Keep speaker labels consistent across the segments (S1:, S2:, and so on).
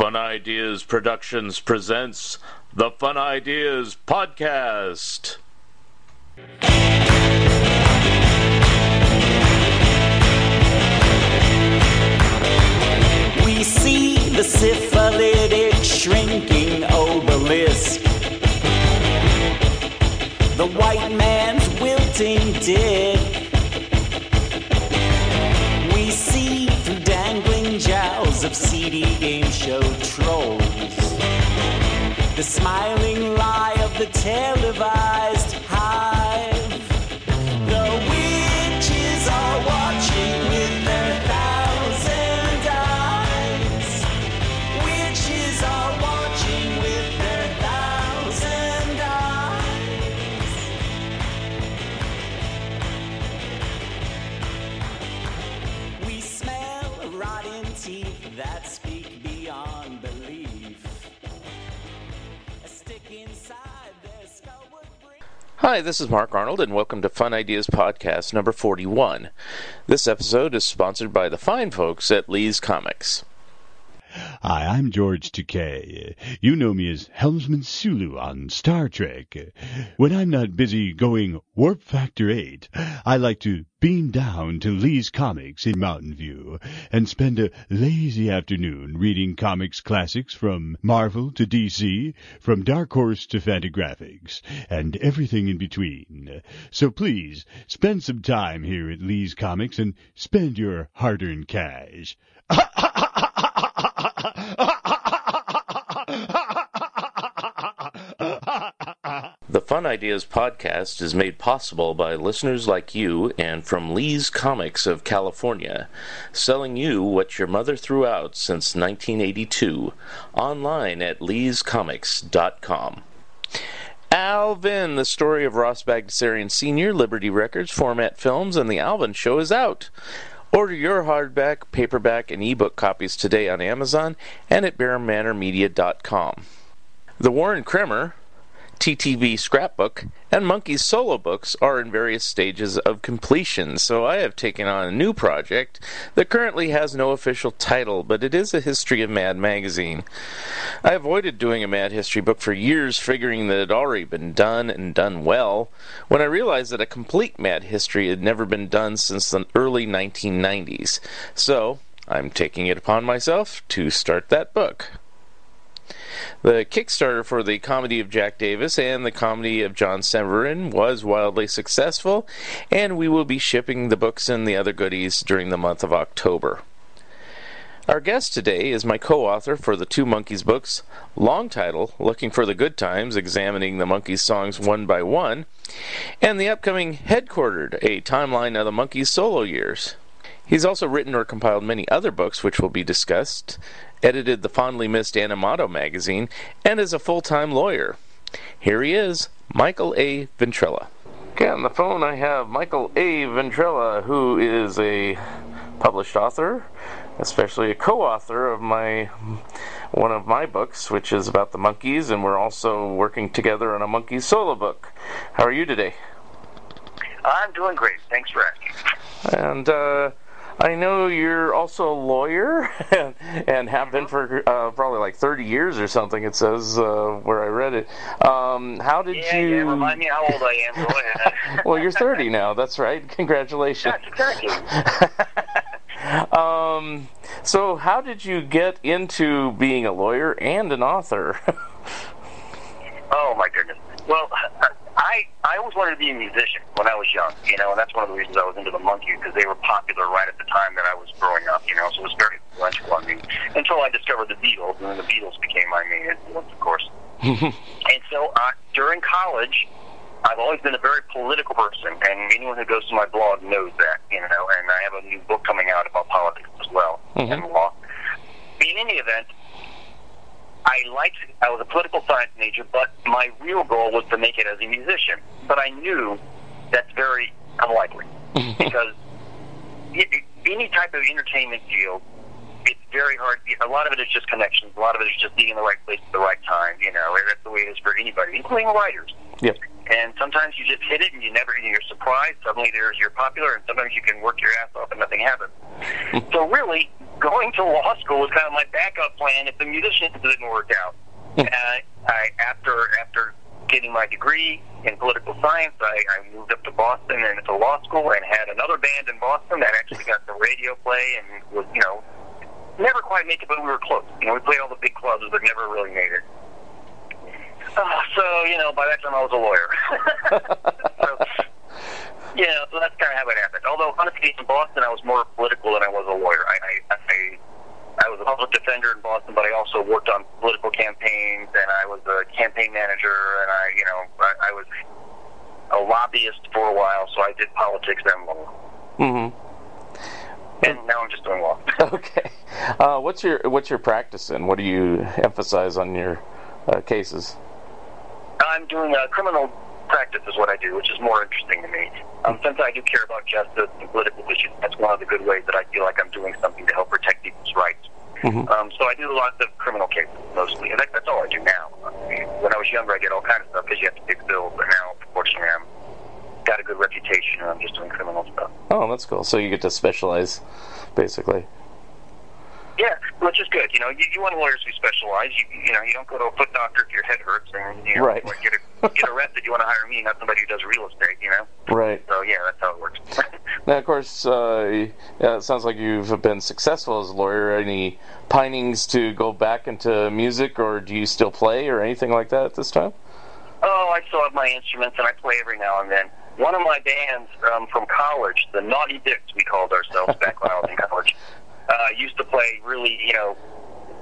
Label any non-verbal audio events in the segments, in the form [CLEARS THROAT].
S1: Fun Ideas Productions presents the Fun Ideas Podcast.
S2: We see the syphilitic shrinking obelisk. The white man's wilting dick. We see through dangling jowls of CD The smiling lie of the televised
S1: Hi, this is Mark Arnold, and welcome to Fun Ideas Podcast number 41. This episode is sponsored by the fine folks at Lee's Comics.
S3: Hi, I'm George Takei. You know me as Helmsman Sulu on Star Trek. When I'm not busy going Warp Factor 8, I like to beam down to Lee's Comics in Mountain View and spend a lazy afternoon reading comics classics from Marvel to DC, from Dark Horse to Fantagraphics, and everything in between. So please, spend some time here at Lee's Comics and spend your hard-earned cash. [LAUGHS]
S1: The Fun Ideas Podcast is made possible by listeners like you and from Lee's Comics of California, selling you what your mother threw out since 1982, online at leescomics.com. Alvin, the story of Ross Bagdasarian Sr., Liberty Records, Format Films, and the Alvin Show is out. Order your hardback, paperback, and ebook copies today on Amazon and at BearManorMedia.com. The Warren Kremer, TTV scrapbook, and Monkees solo books are in various stages of completion, so I have taken on a new project that currently has no official title, but it is a history of Mad magazine. I avoided doing a Mad history book for years, figuring that it had already been done and done well, when I realized that a complete Mad history had never been done since the early 1990s. So, I'm taking it upon myself to start that book. The Kickstarter for the comedy of Jack Davis and the comedy of John Severin was wildly successful, and we will be shipping the books and the other goodies during the month of October. Our guest today is my co author for the Two Monkees books, long title, Looking for the Good Times, examining the Monkees songs one by one, and the upcoming Headquartered, a timeline of the Monkees solo years. He's also written or compiled many other books which will be discussed, edited the fondly missed Animato magazine, and is a full time lawyer. Here he is, Michael A. Ventrella. Okay, on the phone I have Michael A. Ventrella, who is a published author, especially a co-author of my one of my books, which is about the Monkees, and we're also working together on a monkey solo book. How are you today?
S4: I'm doing great. Thanks for asking.
S1: And uh, I know you're also a lawyer [LAUGHS] and, and have been for uh, probably like 30 years or something. It says uh, where I read it. Um, how did
S4: Yeah,
S1: you?
S4: yeah. Remind me how old I am. Go ahead. [LAUGHS]
S1: well, you're 30 now. That's right. Congratulations.
S4: Exactly. [LAUGHS]
S1: Um, so how did you get into being a lawyer and an author?
S4: Oh my goodness. Well, I I always wanted to be a musician when I was young, you know, and that's one of the reasons I was into the Monkees because they were popular right at the time that I was growing up, you know, so it was very influential on me until I discovered the Beatles, and then the Beatles became my main influence, of course. [LAUGHS] and so uh, during college, I've always been a very political person, and anyone who goes to my blog knows that, you know, and I have a new book coming out about politics as well and law. In any event, I liked, I was a political science major, but my real goal was to make it as a musician. But I knew that's very unlikely [LAUGHS] because it, it, any type of entertainment field, it's very hard. A lot of it is just connections. A lot of it is just being in the right place at the right time. You know, that's the way it is for anybody, including writers.
S1: yep.
S4: And sometimes you just hit it, and you never, you're surprised. Suddenly, there's you're popular, and sometimes you can work your ass off, and nothing happens. [LAUGHS] so really, going to law school was kind of my backup plan if the musicians didn't work out. and I, I, after after getting my degree in political science, I, I moved up to Boston and to law school and had another band in Boston that actually got the radio play and was, you know, never quite make it, but we were close. You know, we played all the big clubs, but never really made it. Uh, so, you know, by that time I was a lawyer. [LAUGHS] so, yeah, so that's kind of how it happened. Although, honestly, in Boston, I was more political than I was a lawyer. I, I, I I was a public defender in Boston, but I also worked on political campaigns, and I was a campaign manager, and I, you know, I, I was a lobbyist for a while, so I did politics then law.
S1: Mm-hmm.
S4: And now I'm just doing law. [LAUGHS]
S1: Okay. Uh, what's your what's your practice in? What do you emphasize on your uh, cases?
S4: I'm doing uh, criminal practice is what I do, which is more interesting to me. Um, since I do care about justice and political issues, that's one of the good ways that I feel like I'm doing something to help protect people's rights.
S1: Mhm.
S4: Um, so I do lots of criminal cases mostly, and that, that's all I do now. I mean, when I was younger, I did all kinds of stuff because you have to pay bills, but now, fortunately, I'm got a good reputation, and I'm just doing criminal stuff.
S1: Oh, that's cool. So you get to specialize, basically.
S4: Yeah, which is good. You know, you, you want lawyers who specialize. You you know, you don't go to a foot doctor if your head hurts, and you know,
S1: Right.
S4: or get a, get arrested. You want to hire me, not somebody who does real estate. You know.
S1: Right.
S4: So yeah, that's how it works. [LAUGHS]
S1: Now, of course, uh, yeah, it sounds like you've been successful as a lawyer. Any pinings to go back into music, or do you still play, or anything like that at this time?
S4: oh, I still have my instruments, and I play every now and then. One of my bands um, from college, the Naughty Dicks, we called ourselves back when I was in college, [LAUGHS] uh, used to play really, you know,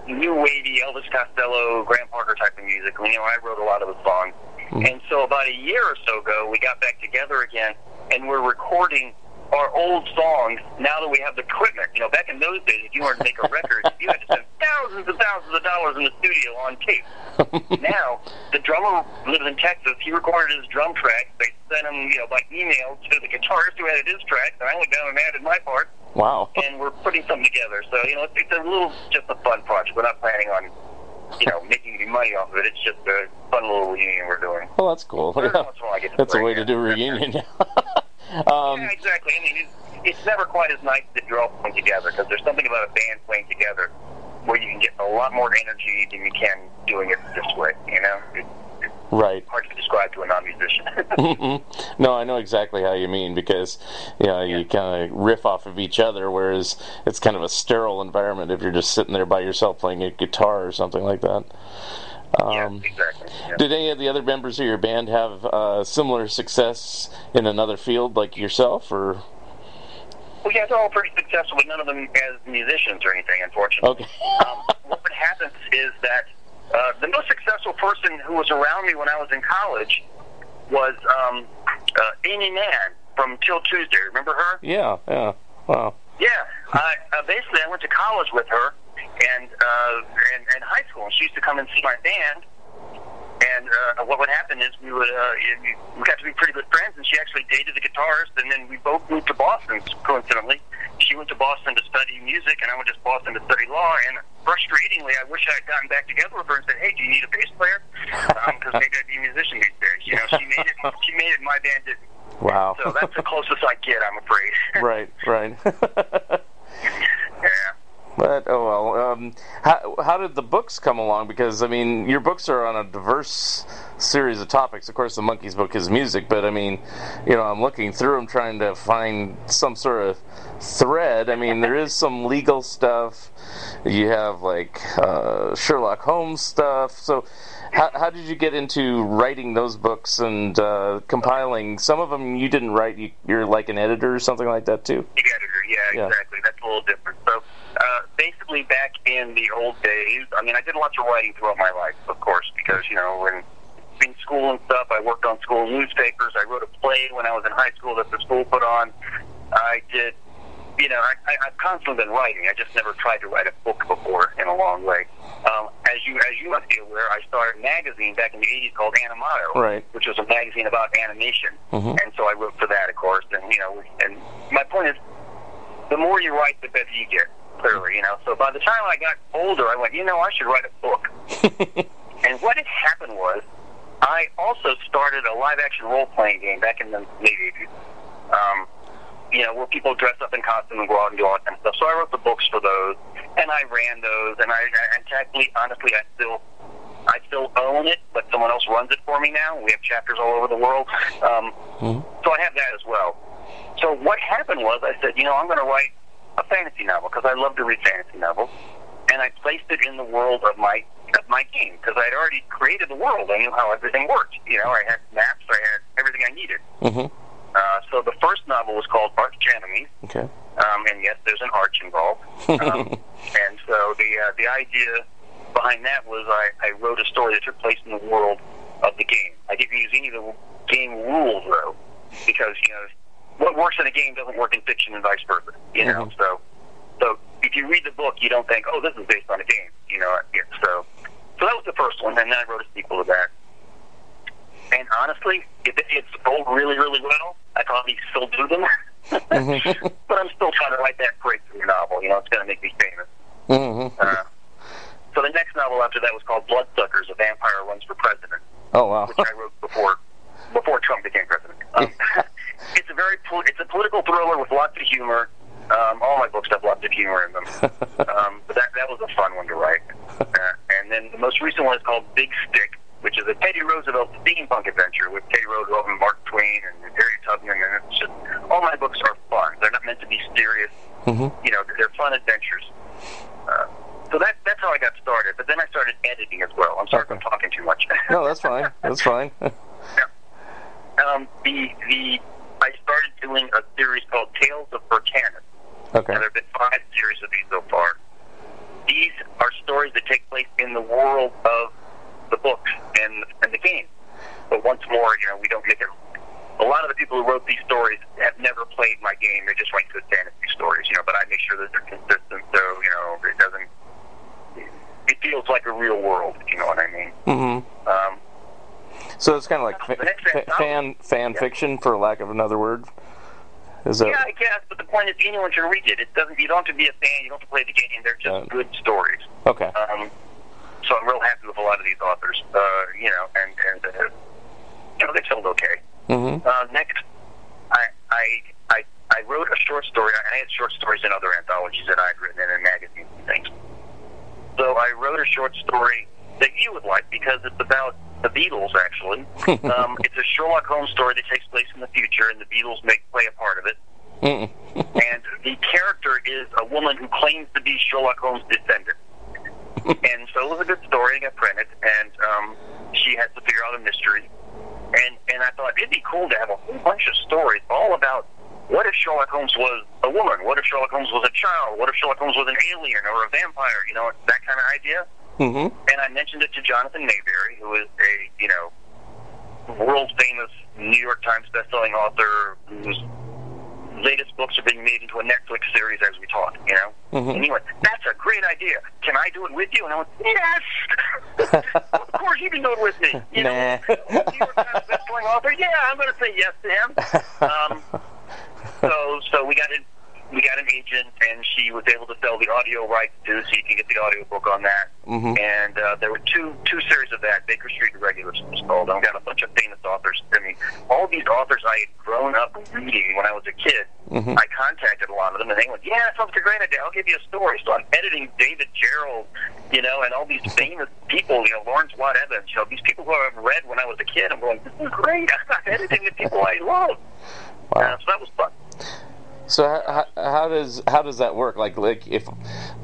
S4: new wavy Elvis Costello, Graham Parker type of music. You know, I wrote a lot of the songs. And so about a year or so ago, we got back together again, and we're recording our old songs now that we have the equipment. You know, back in those days, if you wanted to make a record, you had to spend [LAUGHS] thousands and thousands of dollars in the studio on tape. [LAUGHS] now, the drummer lives in Texas. He recorded his drum track. They sent him, you know, by email to the guitarist who edited his track, and I went down and added my part,
S1: Wow.
S4: and we're putting something together. So, you know, it's, it's a little, just a fun project. We're not planning on, you know, [LAUGHS] making any money off of it. It's just a fun little reunion we're doing.
S1: Well, that's cool.
S4: Every
S1: Yeah.
S4: once in a while I get
S1: That's a way to do a reunion. [LAUGHS] [LAUGHS] um,
S4: yeah, exactly. I mean, it's, it's never quite as nice that you're all playing together because there's something about a band playing together where you can get a lot more energy than you can doing it this way. You know, it's
S1: right.
S4: hard to describe to a non-musician. [LAUGHS] [LAUGHS]
S1: no, I know exactly how you mean because you know you kind of riff off of each other, whereas it's kind of a sterile environment if you're just sitting there by yourself playing a guitar or something like that.
S4: yeah,
S1: Um,
S4: exactly. Yeah.
S1: Did any of the other members of your band have uh, similar success in another field like yourself, or
S4: Well, yeah, they're all pretty successful, but none of them as musicians or anything, unfortunately.
S1: okay?
S4: um, what happens is that uh, the most successful person who was around me when I was in college was um, uh, Aimee Mann from 'Til Tuesday. Remember her?
S1: yeah, yeah. Wow.
S4: Yeah. I, uh, basically, I went to college with her and uh, in, in high school, and she used to come and see my band. And uh, what would happen is we would uh, we got to be pretty good friends, and she actually dated the guitarist, and then we both moved to Boston. Coincidentally, she went to Boston to study music, and I went to Boston to study law. And frustratingly, I wish I had gotten back together with her and said, "Hey, do you need a bass player? Um, because maybe I'd be a musician these days." You know, she made it. She made it. My band didn't.
S1: Wow.
S4: So that's the closest I get, I'm afraid. [LAUGHS]
S1: right, right. [LAUGHS]
S4: yeah.
S1: But oh well. Um, how how did the books come along? Because I mean, your books are on a diverse series of topics. Of course, the Monkees book is music, but I mean, you know, I'm looking through them trying to find some sort of thread. I mean, there is some legal stuff. You have like uh, Sherlock Holmes stuff. So. How, how did you get into writing those books and uh, compiling? Some of them you didn't write. You, you're like an editor or something like that too.
S4: The editor, yeah,
S1: Yeah.
S4: exactly. That's a little different. So, uh, basically, back in the old days, I mean, I did lots of writing throughout my life, of course, because you know, when in school and stuff, I worked on school newspapers. I wrote a play when I was in high school that the school put on. I did, you know, I, I, I've constantly been writing. I just never tried to write a book before in a long way. Um, as you as you must be aware, I started a magazine back in the '80s called Animato,
S1: Right.
S4: which was a magazine about animation.
S1: Mhm.
S4: And so I wrote for that, of course. And you know, and my point is, the more you write, the better you get. Clearly, you know. So by the time I got older, I went, you know, I should write a book. [LAUGHS] and what had happened was, I also started a live-action role-playing game back in the late '80s. Um, you know, where people dress up in costume and go out and do all that kind of stuff. So I wrote the books for those. and I ran those, and I, and technically, honestly, I still, I still own it, but someone else runs it for me now. We have chapters all over the world, um,
S1: Mhm.
S4: so I have that as well. So what happened was, I said, you know, I'm going to write a fantasy novel because I love to read fantasy novels, and I placed it in the world of my of my game because I had already created the world. I knew how everything worked. You know, I had maps, I had everything I needed.
S1: Mm-hmm.
S4: Uh, so the first novel was called Arch Enemies,
S1: Okay.
S4: um, and yes, there's an arch involved. Um, [LAUGHS] and so the uh, the idea behind that was I, I wrote a story that took place in the world of the game. I didn't use any of the game rules though, because you know what works in a game doesn't work in fiction and vice versa. You know,
S1: Mhm.
S4: so so if you read the book, you don't think, oh, this is based on a game. You know, yeah, so so that was the first one, and then I wrote a sequel to that. And honestly, if it sold really, really well, I probably still do them.
S1: Mm-hmm. [LAUGHS]
S4: but I'm still trying to write that breakthrough novel. You know, it's going to make me famous.
S1: Mm-hmm.
S4: Uh, so the next novel after that was called Bloodsuckers: A Vampire Runs for President,
S1: Oh wow.
S4: which I wrote before before Trump became president. [LAUGHS] Um, [LAUGHS] it's a very it's a political thriller with lots of humor. Um, all my books have lots of humor in them. [LAUGHS] Um, but that that was a fun one to write. Uh, and then the most recent one is called Big Stick, which is a Teddy Roosevelt steampunk adventure with Teddy Roosevelt and Mark Twain and Harriet Tubman. And it's just all my books are fun. They're not meant to be serious.
S1: mm-hmm.
S4: You know, they're fun adventures. Uh, so that that's how I got started. But then I started editing as well. I'm sorry if I'm talking too much.
S1: No, that's fine. That's fine. [LAUGHS] yeah.
S4: um, the the doing a series called Tales of Fortannis.
S1: Okay.
S4: And there have been five series of these so far. These are stories that take place in the world of the books and and the game. But once more, you know, we don't make it. A lot of the people who wrote these stories have never played my game. They just write good fantasy stories, you know. But I make sure that they're consistent, so you know it doesn't. It feels like a real world, if you know what I mean.
S1: Mm-hmm.
S4: Um,
S1: So it's kind of like fa- fa- fan fan
S4: Yeah.
S1: fiction, for lack of another word. Is that?
S4: Yeah, I guess, but the point is anyone can read it. It doesn't. You don't have to be a fan. You don't have to play the game. They're just
S1: Yeah.
S4: good stories.
S1: Okay.
S4: Um, so I'm real happy with a lot of these authors. Uh, you know, and and uh, you know they sold okay.
S1: Mm-hmm.
S4: Uh, next, I I I I wrote a short story. I had short stories in other anthologies that I'd written and in magazines and things. So I wrote a short story that you would like because it's about the Beatles. Actually, [LAUGHS] um, it's a Sherlock Holmes story that takes place in the future, and the Beatles make play a part of it. [LAUGHS] And the character is a woman who claims to be Sherlock Holmes' descendant. [LAUGHS] and so it was a good story. It got printed, and um, she had to figure out a mystery. And and I thought it'd be cool to have a whole bunch of stories all about what if Sherlock Holmes was a woman? What if Sherlock Holmes was a child? What if Sherlock Holmes was an alien or a vampire? You know, that kind of idea.
S1: Mm-hmm.
S4: And I mentioned it to Jonathan Maberry, who is a you know world famous New York Times bestselling author whose latest books are being made into a Netflix series as we talk. You know,
S1: Mhm.
S4: and he went, "That's a great idea. Can I do it with you?" And I went, "Yes, [LAUGHS] of course you can do it with me." You know,
S1: Nah.
S4: New York Times bestselling author. Yeah, I'm going to say yes to him. [LAUGHS] Um, so so we got an we got an agent, and she was able to sell the audio rights too, so you can get the audio book on that.
S1: Mhm.
S4: And uh, there were two two series of that. Baker Street Irregulars was called. We got a bunch of famous authors. I mean, all these authors I had grown up reading when I was a kid.
S1: Mhm.
S4: I contacted a lot of them, and they went, "Yeah, sounds like a great idea. I'll give you a story." So I'm editing David Gerrold, you know, and all these famous people, you know, Lawrence Watt Evans, you know, these people who I've read when I was a kid. I'm going, "This is great. I'm editing the people I love."
S1: Wow.
S4: Uh, so that was fun.
S1: So how, how does how does that work? Like like if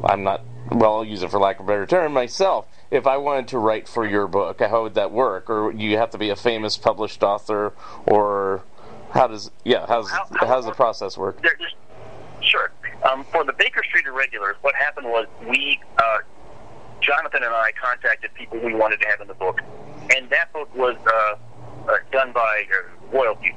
S1: I'm not well, I'll use it for lack of a better term myself. If I wanted to write for your book, how would that work? Or you have to be a famous published author, or how does yeah how's
S4: How- how
S1: how does the process work?
S4: Sure. Um, for the Baker Street Irregulars, what happened was we, uh, Jonathan and I, contacted people we wanted to have in the book, and that book was uh, uh, done by uh, royalties,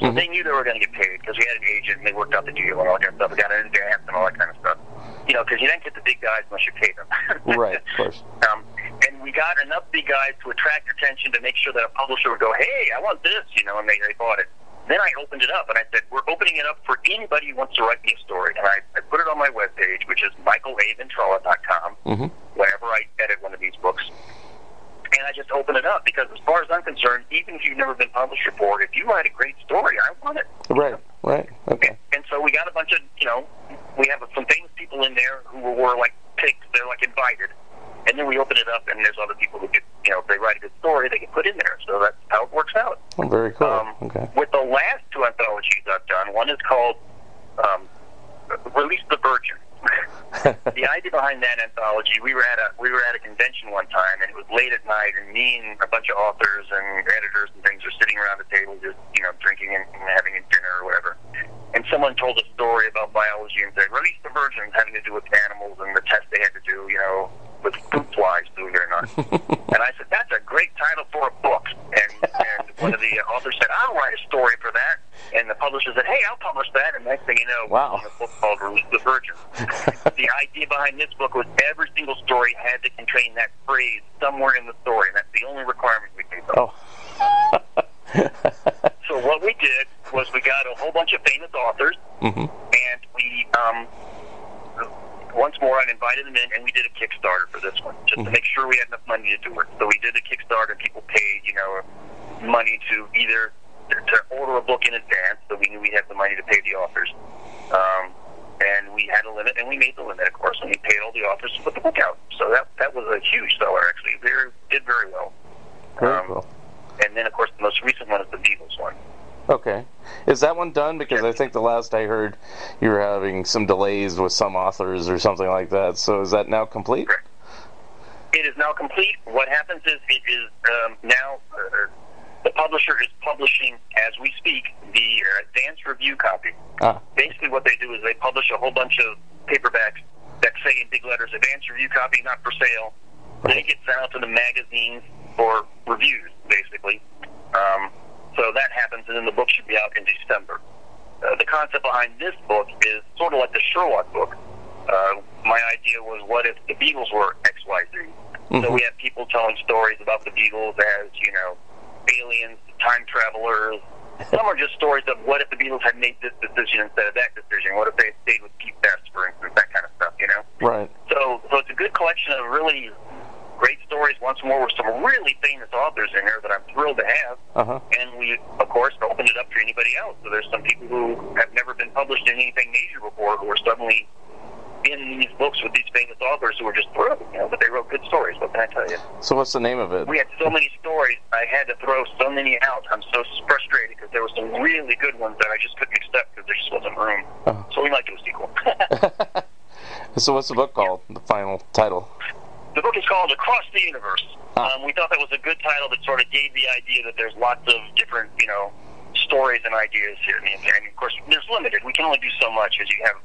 S1: Mhm.
S4: they knew they were going to get paid because we had an agent and they worked out the deal and all that kind of stuff. We got an advance and all that kind of stuff. You know, because you don't get the big guys unless you pay them. [LAUGHS]
S1: Right, of course.
S4: Um, and we got enough big guys to attract attention to make sure that a publisher would go, hey, I want this, you know, and they, they bought it. Then I opened it up and I said, we're opening it up for anybody who wants to write me a story. And I, I put it on my webpage, which is michaelaventrella.com,
S1: hmm
S4: whenever I edit one of these books. And I just open it up because as far as I'm concerned, even if you've never been published before, if you write a great story, I want it.
S1: Right, right, okay.
S4: And, and so we got a bunch of, you know, we have some famous people in there who were like picked. They're like invited, and then we open it up, and there's other people who get, you know, if they write a good story, they get put in there. So that's how it works out.
S1: Oh, very cool.
S4: Um,
S1: okay.
S4: With the last two anthologies I've done, one is called um, "Release the Virgin." The idea behind that anthology, we were at a we were at a convention one time, and it was late at night, and me and a bunch of authors and editors and things were sitting around the table, just you know, drinking and, and having a dinner or whatever. And someone told a story about biology and said, "Release the Virgin," having to do with animals and the test they had to do, you know, with fruit flies, believe it or not. [LAUGHS] and I said, "That's a great title for a book." And, and one of the authors said, "I'll write a story for that." And the publisher said, "Hey, I'll publish that." And next thing you know,
S1: Wow.
S4: a book called "Release the Virgin." [LAUGHS] the idea behind this book was every single story had to contain that phrase somewhere in the story, and that's the only requirement we gave them.
S1: Oh. [LAUGHS]
S4: So what we did was we got a whole bunch of famous authors,
S1: hmm
S4: and we um, once more I invited them in, and we did a Kickstarter for this one, just to make sure we had enough money to do it. So we did a Kickstarter, and people paid, you know, money to either to, order a book in advance, so we knew we had the money to pay the authors. Um, and we had a limit, and we made the limit, of course, and we paid all the authors to put the book out. So that that was a huge seller, actually. Very did very well.
S1: Very
S4: Um,
S1: cool.
S4: And then, of course, the most recent one is the Beatles one.
S1: Okay. Is that one done? Because I think the last I heard, you were having some delays with some authors or something like that. So is that now complete?
S4: Correct. It is now complete. What happens is it is um, now uh, the publisher is publishing as we speak the uh, advanced review copy.
S1: Ah.
S4: Basically, what they do is they publish a whole bunch of paperbacks that say in big letters "advance review copy, not for sale." Then it gets sent out to the magazines for reviews, basically. Um, so that happens, and then the book should be out in December. Uh, the concept behind this book is sort of like the Sherlock book. Uh, my idea was, what if the Beatles were X, Y, Z? So
S1: Mhm.
S4: we have people telling stories about the Beatles as, you know, aliens, time travelers. Some are just stories of what if the Beatles had made this decision instead of that decision? What if they had stayed with Pete Best, for instance? That kind of stuff, you know.
S1: Right.
S4: So, so it's a good collection of really great stories. Once more, with some really famous authors in there that I'm thrilled to have.
S1: Uh huh.
S4: And we, of course, opened it up to anybody else. So there's some people who have never been published in anything major before who are suddenly in these books with these famous authors who are just thrilled, you know, but they wrote good stories. What can I tell you?
S1: So what's the name of it?
S4: We had so many stories, I had to throw so many out. I'm so frustrated because there were some really good ones that I just couldn't accept because there just wasn't room.
S1: Oh.
S4: So we might do a sequel. [LAUGHS] [LAUGHS]
S1: so what's the book called? The final title.
S4: The book is called Across the Universe.
S1: Ah.
S4: Um, we thought that was a good title that sort of gave the idea that there's lots of different, you know, stories and ideas here. And, and of course, there's limited. We can only do so much as you have.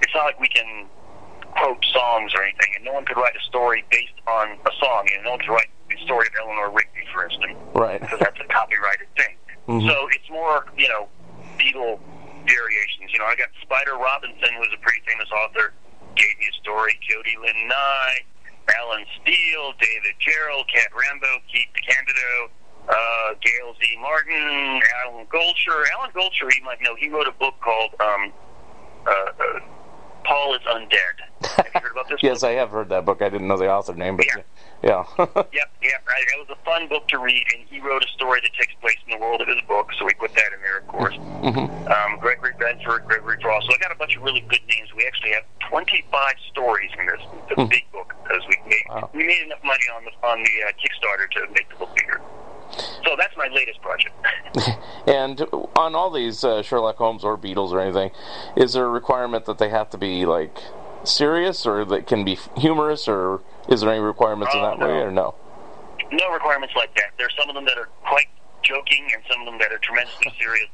S4: It's not like we can quote songs or anything, and no one could write a story based on a song. You know, no one could write the story of Eleanor Rigby, for instance,
S1: Right.
S4: because that's a copyrighted thing.
S1: Mhm.
S4: So it's more, you know, Beatle variations. You know, I got Spider Robinson, who's a pretty famous author, gave me a story. Jody Lynn Nye, Allen Steele, David Gerrold, Cat Rambo, Keith DeCandido, uh, Gail Z. Martin, Alan Goldsher. Alan Goldsher, you might know, he wrote a book called um, uh, uh, Paul is Undead. Have you heard about this
S1: Yes? I have heard that book. I didn't know the author name, but
S4: Yeah.
S1: yeah. [LAUGHS]
S4: Yep, yep. Right. It was a fun book to read, and he wrote a story that takes place in the world of his book, so we put that in there, of course.
S1: hmm
S4: Um, Gregory Benford, Gregory Frost. So I got a bunch of really good names. We actually have 25 stories in this.
S1: Hmm.
S4: big book because we made
S1: Wow.
S4: we made enough money on the on the uh, Kickstarter to make the book bigger. So that's my latest project. [LAUGHS] [LAUGHS]
S1: And on all these uh, Sherlock Holmes or Beatles or anything, is there a requirement that they have to be like serious, or that can be humorous, or is there any requirements in
S4: Oh,
S1: that
S4: no.
S1: way, or no?
S4: no requirements like that. There's some of them that are quite joking, and some of them that are tremendously [LAUGHS] serious.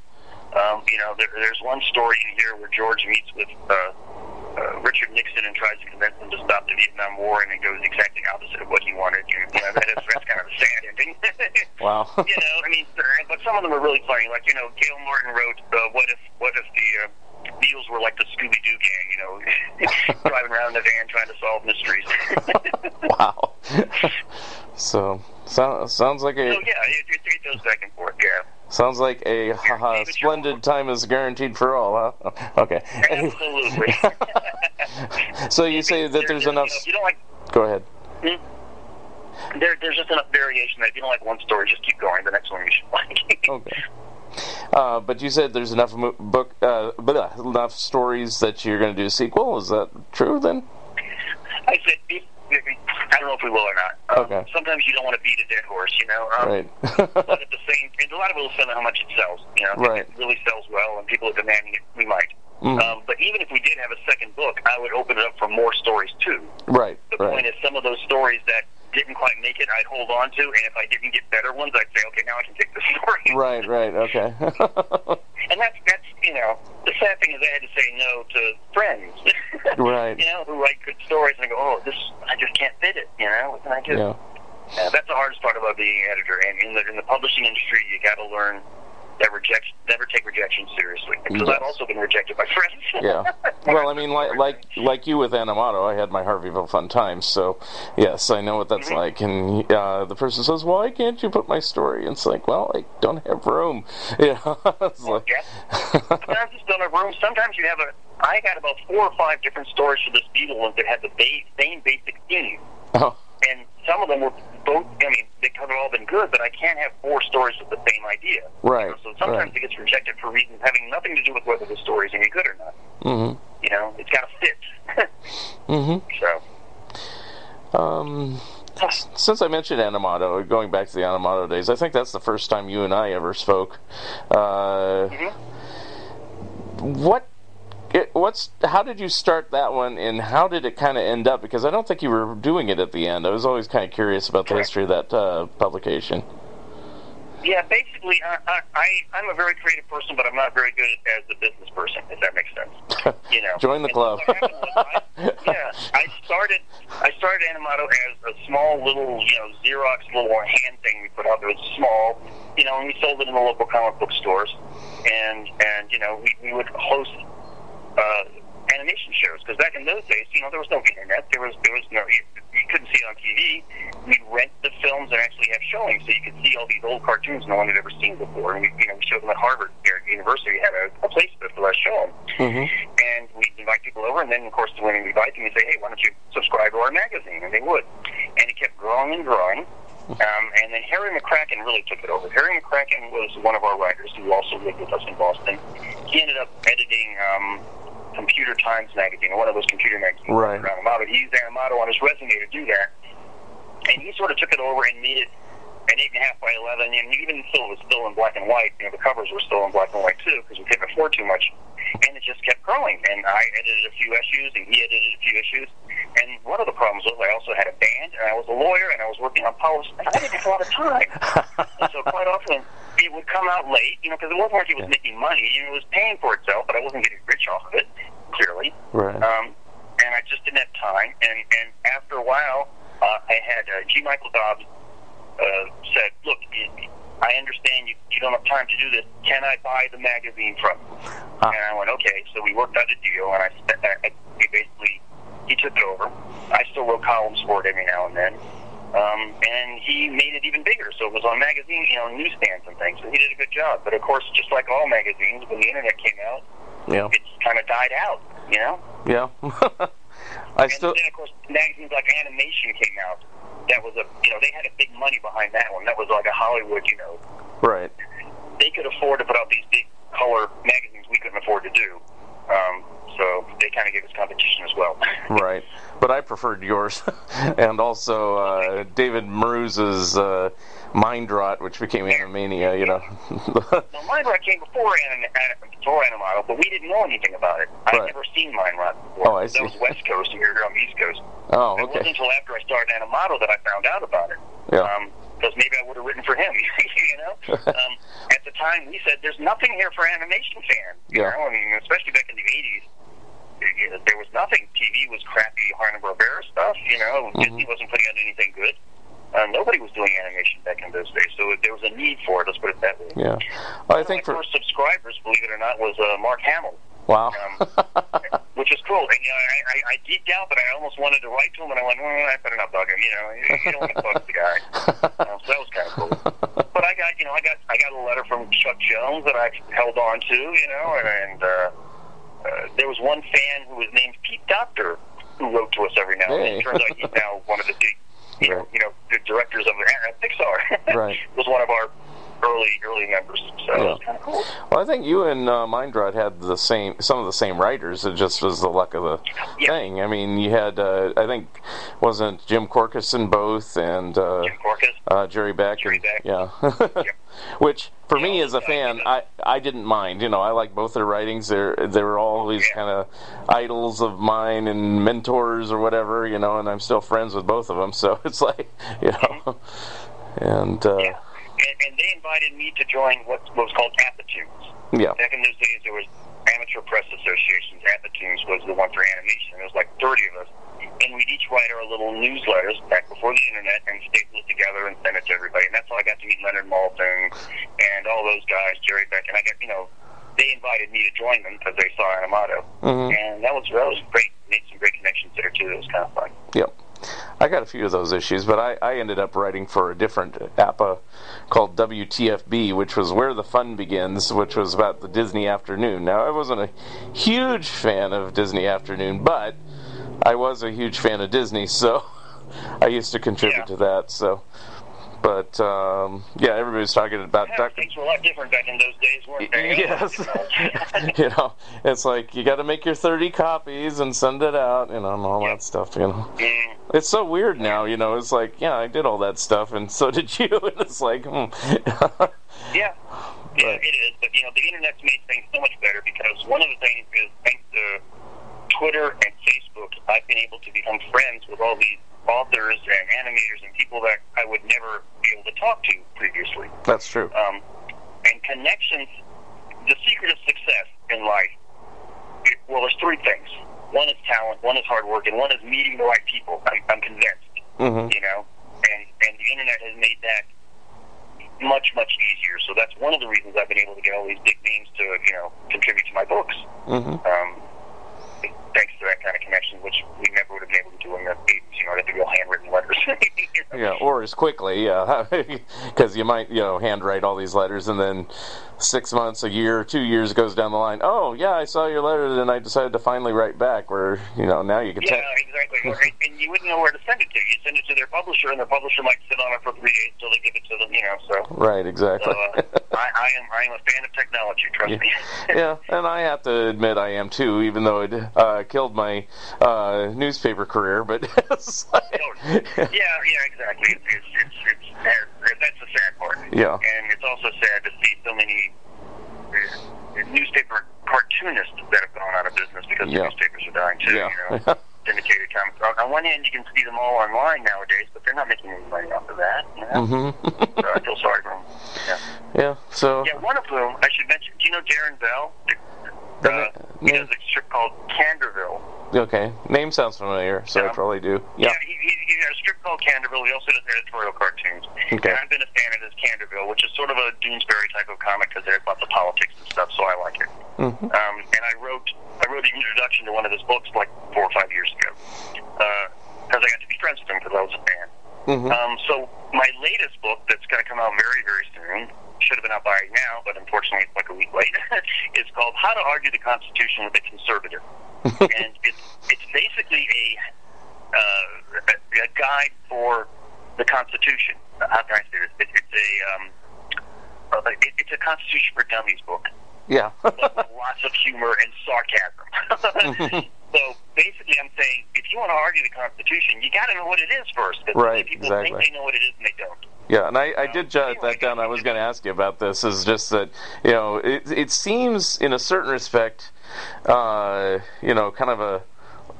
S4: Um, you know, there, there's one story in here where George meets with uh, uh, Richard Nixon and tries to convince him to stop the Vietnam War, and it goes exactly opposite of what he wanted. You know, that is, that's kind of a sad ending. [LAUGHS]
S1: Wow.
S4: you know, I mean, but some of them are really funny. Like, you know, Gail Martin wrote, uh, "What if, what if the uh, Beatles were like the Scooby Doo gang? You know, [LAUGHS] driving around in a van trying to solve mysteries." [LAUGHS]
S1: wow. so, so sounds like a
S4: so yeah, it, it, it goes back and forth. Yeah,
S1: sounds like a haha, splendid time is guaranteed for all, huh? [LAUGHS] Okay.
S4: Absolutely.
S1: so you say that there's
S4: you know,
S1: enough.
S4: You don't like,
S1: Go ahead. Hmm?
S4: there, there's just enough variation that if you don't like one story, just keep going. The next one you should like.
S1: Okay. Uh, but you said there's enough mo- book, uh, blah, enough stories that you're going to do a sequel. Is that true then?
S4: I said, I don't know if we will or not. Um,
S1: Okay.
S4: Sometimes you don't want to beat a dead horse, you know. Um,
S1: Right. [LAUGHS]
S4: but at the same, and a lot of it will depend on how much it sells. You know,
S1: Right.
S4: if it really sells well and people are demanding it, we might.
S1: Mhm.
S4: Um, but even if we did have a second book, I would open it up for more stories too.
S1: right.
S4: The point is, some of those stories that didn't quite make it, I'd hold on to, and if I didn't get better ones, I'd say, okay, now I can take the [LAUGHS] story.
S1: Right. Right. Okay. [LAUGHS]
S4: And that's that's you know, the sad thing is I had to say no to friends. [LAUGHS]
S1: Right.
S4: You know, who write good stories and I go, oh, this I just can't fit it. You know, what can I do?
S1: yeah.
S4: Uh, that's the hardest part about being an editor. And in the in the publishing industry, you got to learn that rejection, never take rejection seriously. Because
S1: Yes.
S4: I've also been rejected by friends. [LAUGHS]
S1: Yeah. Well, I mean, like like like you with Animato, I had my Harveyville fun times. So, yes, I know what that's
S4: Mm-hmm.
S1: like. And uh, the person says, "Why can't you put my story?" And it's like, "Well, I don't have room." [LAUGHS] Yeah. it's like,
S4: Yeah. Sometimes you don't have room. Sometimes you have a. I got about four or five different stories for this Beatle one that had the ba- same basic theme,
S1: oh,
S4: and some of them were both. I mean, they could have all been good, but I can't have four stories with the same idea.
S1: right.
S4: So sometimes
S1: Right.
S4: it gets rejected for reasons having nothing to do with whether the story's any good or not.
S1: Mhm.
S4: You know, it's got to fit. [LAUGHS]
S1: Mhm.
S4: so.
S1: Um. Since I mentioned Animato, going back to the Animato days, I think that's the first time you and I ever spoke. Uh, What? It, what's how did you start that one, and how did it kind of end up? Because I don't think you were doing it at the end. I was always kind of curious about the
S4: Correct.
S1: history of that uh, publication.
S4: Yeah, basically, I, I, I'm a very creative person, but I'm not very good as a business person, if that makes sense. [LAUGHS] You know,
S1: Join the
S4: And
S1: club.
S4: I, [LAUGHS] yeah, I started. I started Animato as a small little, you know, Xerox little hand thing we put out there. It was small, you know, and we sold it in the local comic book stores, and and you know, we, we would host uh, animation shows because back in those days, you know, there was no internet. There was there was no you, you couldn't see it on TV. We'd rent the films and actually have showings, so you could see all these old cartoons no one had ever seen before. And we you know we showed them at Harvard here at University we had a, a place for us to show them.
S1: Mm-hmm.
S4: And we'd invite people over, and then of course when we invite them, we'd say, hey, why don't you subscribe to our magazine? And they would. And it kept growing and growing. Um, and then Harry McCracken really took it over. Harry McCracken was one of our writers who also lived with us in Boston. He ended up editing um, Computer Times magazine, or one of those computer magazines.
S1: Right.
S4: around Amato. He used Amato on his resume to do that. And he sort of took it over and made it an eight and a half by eleven, and even still it was still in black and white. You know, the covers were still in black and white too because we couldn't afford too much, and it just kept growing. And I edited a few issues, and he edited a few issues. And one of the problems was I also had a band, and I was a lawyer, and I was working on policy, and I didn't have a lot of time. [LAUGHS] and so quite often it would come out late, you know, because it wasn't like it was making money; you know, it was paying for itself, but I wasn't getting rich off of it, clearly.
S1: Right.
S4: Um, and I just didn't have time. And, and after a while, uh, I had uh, G. Michael Dobbs said, "Look, I understand you, you don't have time to do this. Can I buy the magazine from you?"
S1: Ah.
S4: And I went, "Okay." So we worked out a deal, and I, spent, I, I basically he took it over. I still wrote columns for it every now and then. Um, and he made it even bigger, so it was on magazine, you know, newsstands and things. So he did a good job. But of course, just like all magazines, when the internet came out,
S1: Yeah.
S4: it's kind of died out, you know.
S1: Yeah. [LAUGHS] I still.
S4: And
S1: still.
S4: then, of course, magazines like Animation came out. That was a, you know, they had a big money behind that one. That was like a Hollywood, you know.
S1: Right.
S4: They could afford to put out these big color magazines we couldn't afford to do. Um, so they kind of gave us competition as well. [LAUGHS]
S1: Right. But I preferred yours, [LAUGHS] and also uh, David Maruse's uh, Mind Rot, which became Animania. You know. [LAUGHS]
S4: Well, Mind Rot came before Anim- Anim- before Animato, but we didn't know anything about it. I'd never seen Mind Rot before.
S1: Oh, I see.
S4: That was West Coast, and we were here on the East Coast.
S1: oh, okay.
S4: It wasn't until after I started Animato that I found out about it.
S1: Yeah.
S4: Um, because maybe I would have written for him, you know. um, at the time, we said there's nothing here for animation fans. You
S1: Yeah.
S4: know, I mean, especially back in the '80s, there- was nothing. TV was crappy Hanna Barbera stuff. You know,
S1: Mm-hmm.
S4: Disney wasn't putting out anything good. Uh, nobody was doing animation back in those days, so there was a need for it. Let's put it that way.
S1: Yeah.
S4: One
S1: I think
S4: my
S1: for
S4: first subscribers, believe it or not, was uh, Mark Hamill
S1: wow.
S4: um, [LAUGHS] which is cool. And you know, I, I, I geeked out, but I almost wanted to write to him, and I went, well, I better not bug him. You know, you, you don't want to bug the guy. [LAUGHS] Um, so that was kind of cool. But I got, you know, I got, I got a letter from Chuck Jones that I held on to, you know, and, and uh, uh, there was one fan who was named Pete Docter who wrote to us every now and then.
S1: Hey.
S4: It turns out he's now one of the big, [LAUGHS] you know, you know, the directors of uh, Pixar. [LAUGHS]
S1: Right.
S4: was one of our early early members. So it was kind of cool.
S1: Well, I think you and uh, Mind Rot had the same, some of the same writers. It just was the luck of the
S4: Yeah.
S1: thing. I mean, you had, uh, I think, wasn't Jim Korkis in both, and uh,
S4: Jim Korkis.
S1: uh, Jerry Beck.
S4: Jerry Beck.
S1: Yeah. [LAUGHS] Which, for me as a fan, I, I didn't mind. You know, I like both their writings. They're they were always
S4: Yeah.
S1: kind of idols of mine and mentors or whatever. You know, and I'm still friends with both of them. So [LAUGHS] it's like, you know, and uh,
S4: Yeah. And, and they invited me to join what was called Apatoons.
S1: yeah,
S4: Back in those days, there was Amateur Press Associations. Apatoons was the one for animation. There was like 30 of us. And we'd each write our little newsletters back before the internet and staple it together and send it to everybody. And that's how I got to meet Leonard Maltin and all those guys, Jerry Beck. And I got, you know, they invited me to join them because they saw Animato.
S1: Mhm.
S4: And that was, that was great. Made some great connections there, too. It was kind of fun.
S1: Yep. I got a few of those issues, but I, I ended up writing for a different APA uh, called WTFB, which was Where the Fun Begins, which was about the Disney Afternoon. Now, I wasn't a huge fan of Disney Afternoon, but I was a huge fan of Disney, so [LAUGHS] I used to contribute
S4: Yeah.
S1: to that. So, but um, yeah, everybody's talking about
S4: Yeah,
S1: Dr.
S4: things were a lot different back in those days, weren't they?
S1: Yes. [LAUGHS] [LAUGHS] you know, it's like you got to make your 30 copies and send it out, you know, and all
S4: Yeah.
S1: that stuff, you know.
S4: Mm.
S1: It's so weird now, you know. It's like, yeah, I did all that stuff, and so did [LAUGHS] you. And it's like, hmm.
S4: Yeah. Yeah,
S1: Right.
S4: it is. But, you know, the Internet's made things so much better because one of the things is thanks to Twitter and Facebook, I've been able to become friends with all these authors and animators and people that I would never be able to talk to previously.
S1: That's true.
S4: Um, and connections, the secret of success in life, it, well, there's three things. One is talent, one is hard work, and one is meeting the right people. I'm, I'm convinced
S1: hmm
S4: you know, and and the internet has made that much much easier. So that's one of the reasons I've been able to get all these big names to you know contribute to my books.
S1: hmm
S4: Um, thanks to that kind of connection, which we never would have been able to do in the 80s. You know, have to handwritten letters. [LAUGHS] You know?
S1: Yeah, or as quickly, yeah, [LAUGHS] because you might, you know, handwrite all these letters, and then six months, a year, two years goes down the line. Oh, yeah, I saw your letter, and I decided to finally write back. Where you know now you can.
S4: Yeah,
S1: te-
S4: exactly. And you wouldn't know where to send it to. You send it to their publisher, and their publisher might sit on it for three days until they give it to them. You know, so.
S1: Right,
S4: So,
S1: exactly.
S4: uh, I, I am I am a fan of technology. Trust
S1: Yeah.
S4: me. [LAUGHS]
S1: yeah, and I have to admit I am too, even though it uh, killed my uh, newspaper career. But [LAUGHS] like-
S4: yeah, yeah, exactly. It's, it's, it's, that's the sad part.
S1: Yeah.
S4: And it's also sad to see so many newspaper cartoonists that have gone out of business because
S1: Yeah.
S4: the newspapers are dying too.
S1: Yeah.
S4: You know, [LAUGHS] syndicated comics. On, on one hand, you can see them all online nowadays, but they're not making any money off of that. You know?
S1: hmm [LAUGHS]
S4: So I feel sorry for them. Yeah.
S1: yeah. So
S4: Yeah, one of whom I should mention. Do you know Darrin Bell?
S1: The
S4: Uh, he does a strip called Candorville.
S1: okay, name sounds familiar, so I probably do. Yeah.
S4: he, he, he got a strip called Candorville. He also does editorial cartoons.
S1: Okay.
S4: And I've been a fan of his Candorville, which is sort of a Doonesbury type of comic because there's lots of politics and stuff, so I like it.
S1: hmm
S4: Um, and I wrote I wrote the introduction to one of his books like four or five years ago because I got to be friends with him because I was a fan.
S1: hmm
S4: Um, so my latest book that's going to come out very very soon should have been out by now, but unfortunately it's like a week late. [LAUGHS] is called How to Argue the Constitution with a Conservative, [LAUGHS] and it's it's basically a uh, a, a guide for the Constitution. How can I say this? It, it's a um, it, it's a Constitution for Dummies book
S1: Yeah. [LAUGHS]
S4: lots of humor and sarcasm. [LAUGHS] so basically, I'm saying if you want to argue the Constitution, you got to know what it is first.
S1: Right,
S4: people
S1: exactly.
S4: think they know what it is and they don't.
S1: Yeah, and I, I did jot that down. I was going to ask you about this. Is just that you know it it seems in a certain respect, uh, you know, kind of a.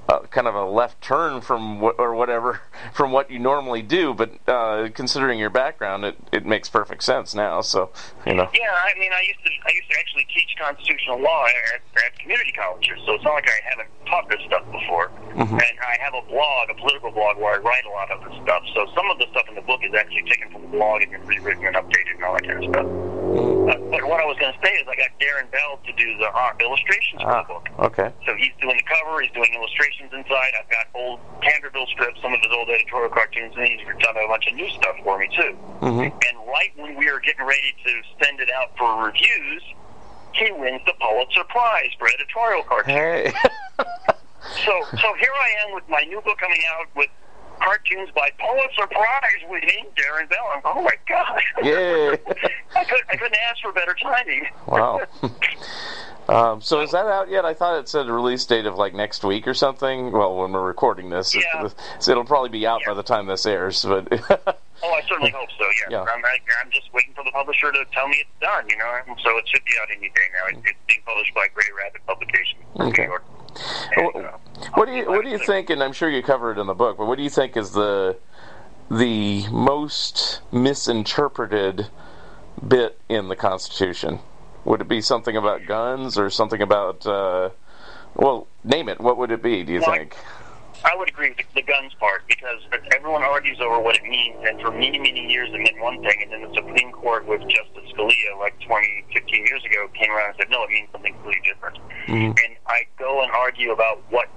S1: Uh, kind of a left turn from what or whatever [LAUGHS] from what you normally do, but uh, considering your background, it, it makes perfect sense now. So you know,
S4: Yeah, I mean, I used to I used to actually teach constitutional law at, at community colleges, so it's not like I haven't taught this stuff before.
S1: Mhm.
S4: And I have a blog, a political blog, where I write a lot of this stuff. So some of the stuff in the book is actually taken from the blog and been rewritten and updated and all that kind of stuff. Uh, but what I was going to say is I got Darrin Bell to do the uh, illustrations for
S1: ah,
S4: the book.
S1: okay,
S4: So he's doing the cover, he's doing illustrations inside. I've got old Candorville strips, some of his old editorial cartoons, and he's done a bunch of new stuff for me too.
S1: hmm
S4: And right when we were getting ready to send it out for reviews, he wins the Pulitzer Prize for editorial cartoons.
S1: hey, [LAUGHS]
S4: So, so here I am with my new book coming out with cartoons by Pulitzer Prize winning Darrin Bell. I'm, oh my god!
S1: Yay! [LAUGHS]
S4: I, could, I couldn't ask for better timing.
S1: Wow. [LAUGHS] Um, so is that out yet? I thought it said a release date of like next week or something. Well, when we're recording this,
S4: Yeah.
S1: so it'll probably be out
S4: Yeah.
S1: by the time this airs. But [LAUGHS]
S4: Oh, I certainly hope so. Yeah,
S1: Yeah.
S4: I'm, I'm just waiting for the publisher to tell me it's done. You know, so it should be out any day now. It, it's being published by Gray Rabbit Publications in
S1: Okay.
S4: New York. And,
S1: Wh-
S4: uh,
S1: what do you what do you think? And I'm sure you cover it in the book. But what do you think is the the most misinterpreted bit in the Constitution? Would it be something about guns or something about? Uh, well, name it. What would it be? Do you
S4: Well,
S1: think?
S4: I would agree with the, guns part because everyone argues over what it means, and for many, many years it meant one thing, and then the Supreme Court with Justice Scalia, like 20, 15 years ago, came around and said, no, it means something completely different.
S1: Mhm.
S4: And I go and argue about what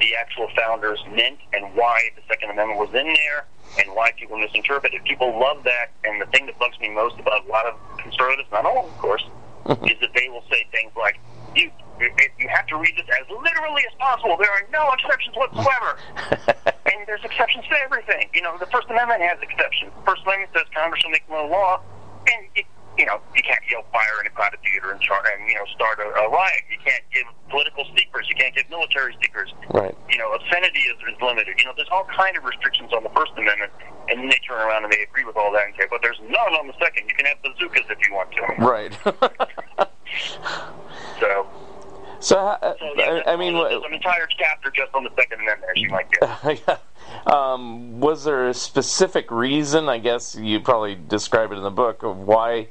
S4: the actual founders meant and why the Second Amendment was in there and why people misinterpret it. People love that, and the thing that bugs me most about a lot of conservatives, not all, of course, is that they will say things like, you, you have to read this as literally as possible. There are no exceptions whatsoever. [LAUGHS] and there's exceptions to everything. You know, the First Amendment has exceptions. The First Amendment says Congress shall make no law, and you, you know you can't yell fire in a crowded theater and, char- and you know start a, a riot. You can't give political secrets. You can't give military secrets.
S1: Right.
S4: You know, obscenity is, is limited. You know, there's all kind of restrictions on the First Amendment, and then they turn around and they agree with all that and say, but there's none on the Second. You can have bazookas if you want to.
S1: Right. [LAUGHS]
S4: So,
S1: so, uh,
S4: so yeah,
S1: I, I mean,
S4: there's an entire chapter just on the Second Amendment, as you might get. [LAUGHS]
S1: um, was there a specific reason? I guess you probably describe it in the book of why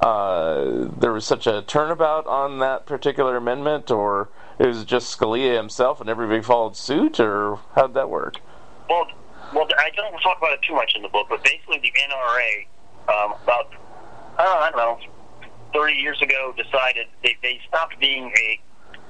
S1: uh, there was such a turnabout on that particular amendment, or it was just Scalia himself and everybody followed suit, or how did that work?
S4: Well, well, I don't talk about it too much in the book, but basically the NRA, um, about I don't know, 30 years ago, decided they, they stopped being a,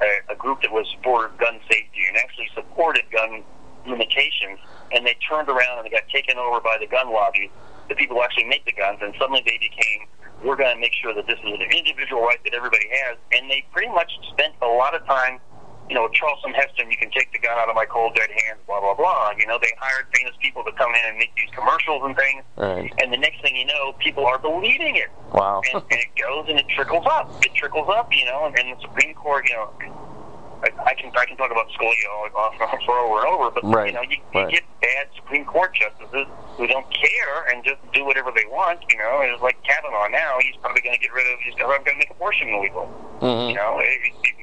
S4: a a group that was for gun safety and actually supported gun limitations, and they turned around and they got taken over by the gun lobby, the people who actually make the guns, and suddenly they became we're going to make sure that this is an individual right that everybody has, and they pretty much spent a lot of time you know, Charlton Heston, you can take the gun out of my cold dead hands, blah blah blah. You know, they hired famous people to come in and make these commercials and things,
S1: Right.
S4: and the next thing you know, people are believing it,
S1: Wow.
S4: and, and it goes and it trickles up. It trickles up, you know, and, and the Supreme Court, you know. I, I can I can talk about Scalia all, all, for over and over, but
S1: Right,
S4: you know you, you
S1: right.
S4: get bad Supreme Court justices who don't care and just do whatever they want. You know, it's like Kavanaugh now. He's probably going to get rid of. He's probably going to make abortion illegal.
S1: Mhm.
S4: You know, it, it,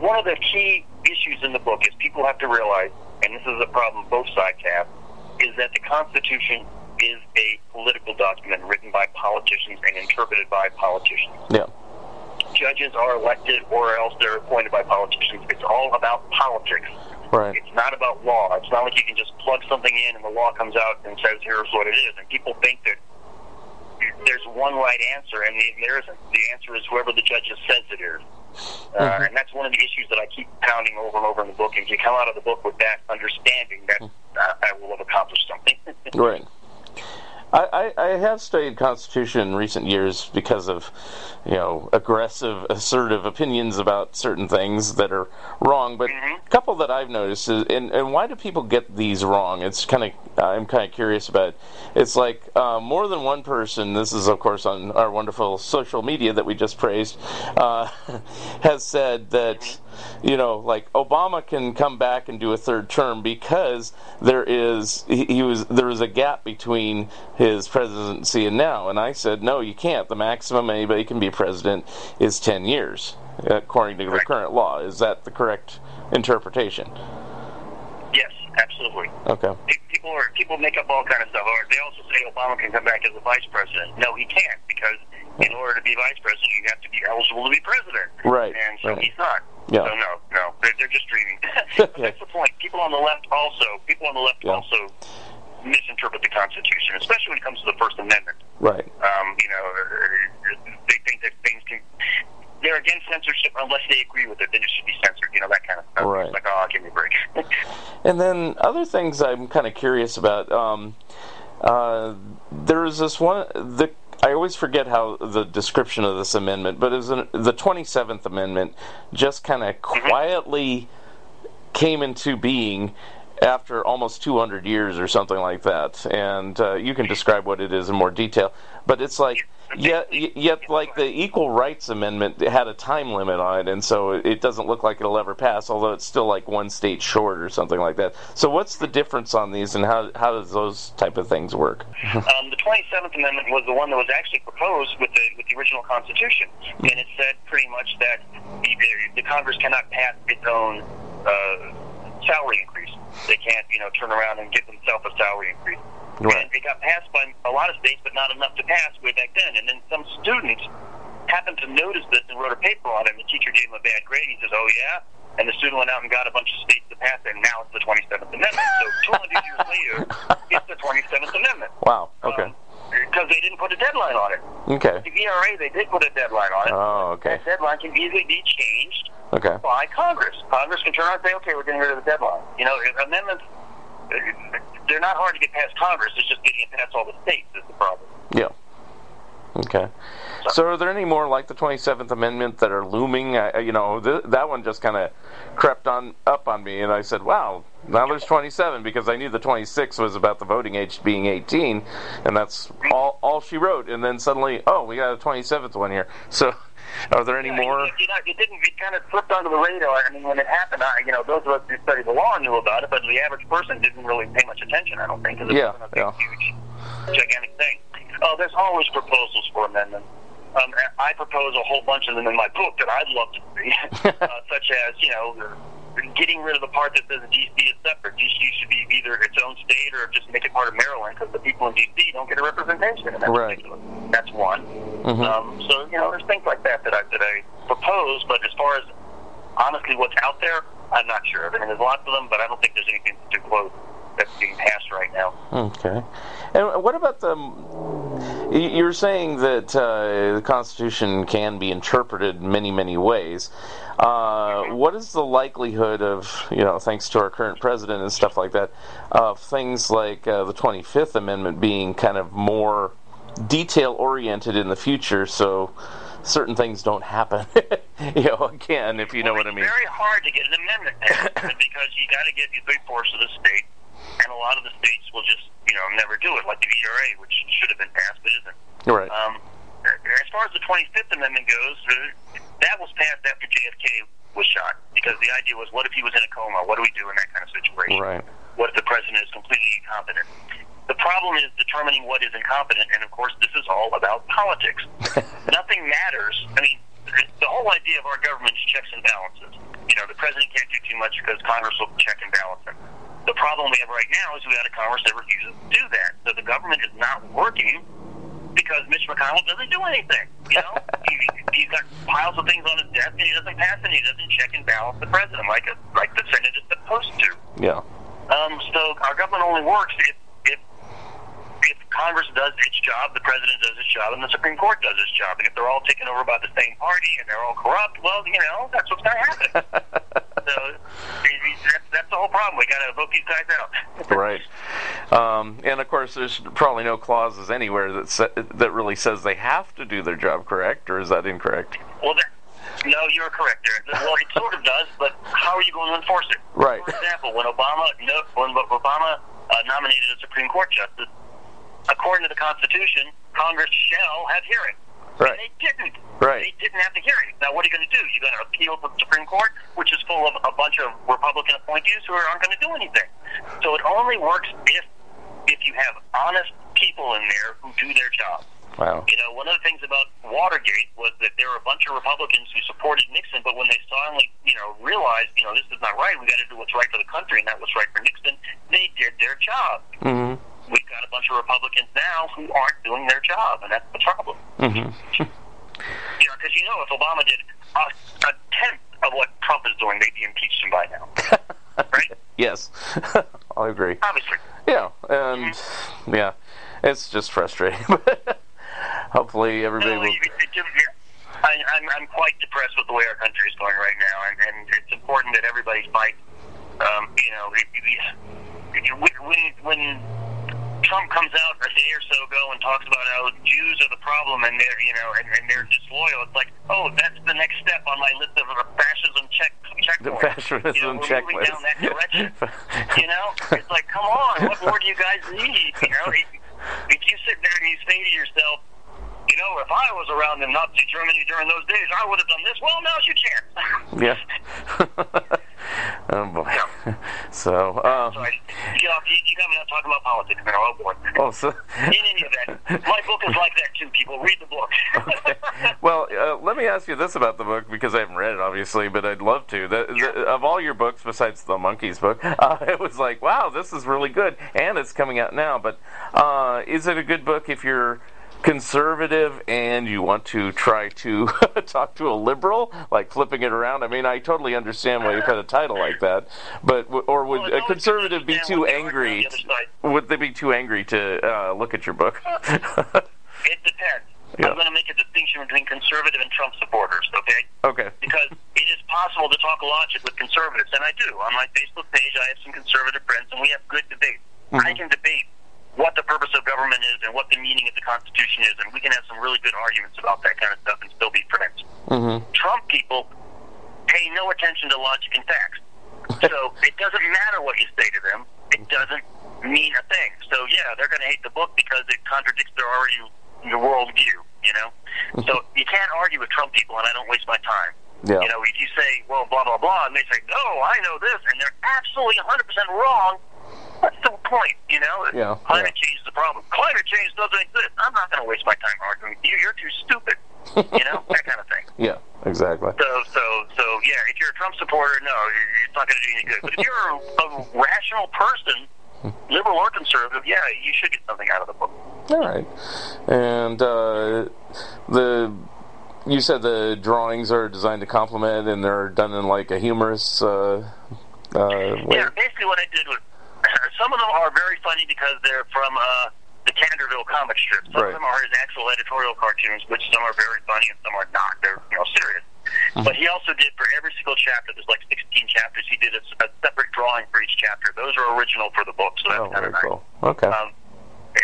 S4: one of the key issues in the book is people have to realize, and this is a problem both sides have, is that the Constitution is a political document written by politicians and interpreted by politicians.
S1: Yeah.
S4: Judges are elected or else they're appointed by politicians. It's all about politics.
S1: Right.
S4: It's not about law. It's not like you can just plug something in and the law comes out and says, here's what it is. And people think that there's one right answer, and there isn't. The answer is whoever the judges says it is. Uh, And that's one of the issues that I keep pounding over and over in the book. And if you come out of the book with that understanding, that uh, I will have accomplished something. [LAUGHS]
S1: Right. I, I, I have studied Constitution in recent years because of, you know, aggressive, assertive opinions about certain things that are wrong. But a couple that I've noticed is, and, and why do people get these wrong? It's kind of, I'm kind of curious about. It. It's like uh, more than one person. This is, of course, on our wonderful social media that we just praised, uh, [LAUGHS] has said that, you know, like Obama can come back and do a third term because there is he, he was there was a gap between his presidency and now, and I said no, you can't. The maximum anybody can be president is ten years, according to the current law. Is that the correct interpretation?
S4: yes, absolutely.
S1: Okay.
S4: People are people make up all kind of stuff. Or they also say Obama can come back as a vice president. No, he can't because in order to be vice president, you have to be eligible to be president.
S1: Right,
S4: And so
S1: right.
S4: he's not.
S1: Yeah.
S4: So no, no, they're, they're just dreaming. [LAUGHS] But That's the point. People on the left also, people on the left
S1: Yeah.
S4: also misinterpret the Constitution, especially when it comes to the First Amendment.
S1: Right.
S4: Um, you know, they think that things can. They're against censorship unless they agree with it. Then it should be censored. You know that kind of stuff.
S1: Right.
S4: It's like, oh, give me a break. [LAUGHS] [LAUGHS]
S1: And then other things I'm kind of curious about. Um, uh, there is this one. The I always forget how the description of this amendment, but it was an, the 27th Amendment just kind of mm-hmm. quietly came into being, after almost 200 years or something like that. And uh, you can describe what it is in more detail. But it's like, yet, yet, like the Equal Rights Amendment had a time limit on it, and so it doesn't look like it'll ever pass. Although it's still like one state short or something like that. So what's the difference on these, and how how does those type of things work? [LAUGHS]
S4: um, the 27th Amendment was the one that was actually proposed with the with the original Constitution, and it said pretty much that the, the Congress cannot pass its own uh, salary increase. They can't, you know, turn around and give themselves a salary increase.
S1: Right.
S4: And it got passed by a lot of states, but not enough to pass way back then. And then some students happened to notice this and wrote a paper on it. And the teacher gave him a bad grade. He says, "Oh yeah," and the student went out and got a bunch of states to pass it. And now it's the 27th Amendment. So 200 years [LAUGHS] later, it's the 27th Amendment.
S1: Wow. Um, okay.
S4: Because they didn't put a deadline on it.
S1: Okay.
S4: The ERA, they did put a deadline on it.
S1: Oh, okay.
S4: That deadline can easily be changed
S1: Okay.
S4: by Congress. Congress can turn around and say, okay, we're getting rid of the deadline. You know, amendments, they're not hard to get past Congress. It's just getting it past all the states is the problem.
S1: Yeah. Okay. So, are there any more like the 27th Amendment that are looming? I, you know, th- that one just kind of crept on up on me, and I said, "Wow, now there's 27," because I knew the 26 was about the voting age being 18, and that's all all she wrote. And then suddenly, oh, we got a 27th one here. So, [LAUGHS] are there any
S4: Yeah,
S1: more?
S4: You, you know, it didn't. It kind of slipped under the radar. I mean, when it happened, I, you know, those of us who studied the law knew about it, but the average person didn't really pay much attention. I don't think. 'cause it
S1: Yeah,
S4: wasn't a big,
S1: yeah.
S4: huge, gigantic thing. Oh, there's always proposals for amendments. Um, I propose a whole bunch of them in my book that I'd love to see, [LAUGHS] uh, such as you know, getting rid of the part that says DC is separate. DC should be either its own state or just make it part of Maryland because the people in DC don't get a representation, and that's
S1: Right.
S4: ridiculous. That's one.
S1: Mhm.
S4: Um, so you know, there's things like that that I that I propose, but as far as honestly what's out there, I'm not sure. I mean, there's lots of them, but I don't think there's anything too close that's being passed right now.
S1: Okay. And what about the? You're saying that uh, the Constitution can be interpreted many, many ways. Uh, what is the likelihood of, you know, thanks to our current president and stuff like that, of things like uh, the 25th Amendment being kind of more detail oriented in the future, so certain things don't happen? [LAUGHS] you know, again, if you know
S4: well,
S1: what I mean.
S4: It's very hard to get an amendment because you got to get the three fourths of the state, and a lot of the states will just you know never do it, like the ERA, which should have been passed but isn't.
S1: Right.
S4: Um, as far as the 25th Amendment goes, uh, that was passed after JFK was shot because the idea was, what if he was in a coma? What do we do in that kind of situation?
S1: Right.
S4: What if the president is completely incompetent? The problem is determining what is incompetent, and of course, this is all about politics. [LAUGHS] Nothing matters. I mean, the whole idea of our government is checks and balances. You know, the president can't do too much because Congress will check and balance him. The problem we have right now is we got a Congress that refuses to do that. So the government is not working because Mitch McConnell doesn't do anything. You know, [LAUGHS] he, he's got piles of things on his desk and he doesn't pass it. He doesn't check and balance the president like a, like the Senate is supposed to.
S1: Yeah.
S4: Um, so our government only works if Congress does its job, the president does his job, and the Supreme Court does its job. And if they're all taken over by the same party and they're all corrupt, well, you know, that's what's going to happen. [LAUGHS] so that's, that's the whole problem. We got to vote these guys out. [LAUGHS]
S1: right. Um, and of course, there's probably no clauses anywhere that sa- that really says they have to do their job. Correct, or is that incorrect?
S4: Well, that, no, you're correct there. Well, it [LAUGHS] sort of does, but how are you going to enforce it?
S1: Right.
S4: For example, when Obama no, when Obama uh, nominated a Supreme Court justice, according to the Constitution, Congress shall have hearings.
S1: Right.
S4: And they didn't.
S1: Right.
S4: They didn't have the hearing. Now, what are you going to do? You're going to appeal to the Supreme Court, which is full of a bunch of Republican appointees who aren't going to do anything. So it only works if if you have honest people in there who do their job.
S1: Wow.
S4: You know, one of the things about Watergate was that there were a bunch of Republicans who supported Nixon, but when they suddenly, you know, realized, you know, this is not right, we got to do what's right for the country, and that was right for Nixon, they did their job.
S1: hmm
S4: We've got a bunch of Republicans now who aren't doing their job, and that's the problem. [LAUGHS]
S1: hmm
S4: You know, because you know, if Obama did a, a tenth of what Trump is doing, they'd be impeached him by now, [LAUGHS] right?
S1: yes, [LAUGHS] I agree.
S4: Obviously.
S1: Yeah, and yeah, it's just frustrating. Hopefully, everybody
S4: No,
S1: will.
S4: it, it, it, I, I'm, I'm quite depressed with the way our country is going right now, and, and it's important that everybody fights. Um, you know, it, it, it, when when Trump comes out a day or so ago and talks about how Jews are the problem and they're you know and, and they're disloyal, it's like, oh, that's the next step on my list of fascism check checkpoint.
S1: fascism
S4: you know,
S1: checklist.
S4: down that direction. [LAUGHS] you know, it's like, come on, what more do you guys need? You know, if, if you sit there and you say to yourself, you know, if I was around in Nazi Germany during those days, I would have done this. Well, now's your chance.
S1: yeah. oh boy. So, um,
S4: So I, you, know, you, you got me not talking about politics now. Oh boy.
S1: oh, so
S4: In any event, my book is like that too. People read the book.
S1: well, uh, let me ask you this about the book because I haven't read it, obviously, but I'd love to. The, the, of all your books, besides the Monkees book, [LAUGHS] uh, it was like, wow, this is really good, and it's coming out now. But uh, is it a good book if you're conservative and you want to try to [LAUGHS] talk to a liberal, like flipping it around? I mean, I totally understand why you put a title like that, but or would
S4: Well,
S1: a conservative be too
S4: what they argue on
S1: angry?
S4: the.
S1: Would they be too angry to uh, look at your book?
S4: It depends.
S1: Yeah.
S4: I'm going to make a distinction between conservative and Trump supporters, okay?
S1: okay. [LAUGHS]
S4: Because it is possible to talk logic with conservatives, and I do. On my Facebook page, I have some conservative friends, and we have good debate. I can debate what the purpose of government is and what the meaning of the Constitution is, and we can have some really good arguments about that kind of stuff and still be friends.
S1: Mm-hmm.
S4: Trump people pay no attention to logic and facts. So [LAUGHS] it doesn't matter what you say to them. It doesn't mean a thing. So yeah, they're going to hate the book because it contradicts their already their worldview. You know, mm-hmm. so you can't argue with Trump people, and I don't waste my time.
S1: Yeah.
S4: You know, if you say, well, blah blah blah, and they say, no, I know this, and they're absolutely 100 percent wrong. What's the point? You know,
S1: Yeah,
S4: climate change is the problem. Climate change doesn't exist. I'm not going to waste my time arguing with you. You're too stupid. You know, that kind of thing. [LAUGHS]
S1: Yeah. Exactly.
S4: So, so, so, yeah. If you're a Trump supporter, no, it's not going to do any good. But if you're a, a rational person, liberal or conservative, yeah, you should get something out of the book.
S1: All right. And uh, the you said the drawings are designed to complement, and they're done in like a humorous uh, uh, way.
S4: Yeah, basically what I did was [CLEARS THROAT] some of them are very funny because they're from uh, the Candorville comic strip. Some
S1: Right.
S4: of them are his actual editorial cartoons, which some are very funny and some are not. They're you know serious.
S1: Mm-hmm.
S4: But he also did for every single chapter. There's like 16 chapters. He did a, a separate drawing for each chapter. Those are original for the book, so that's
S1: Oh,
S4: kind of nice.
S1: cool. Okay.
S4: Um, yeah.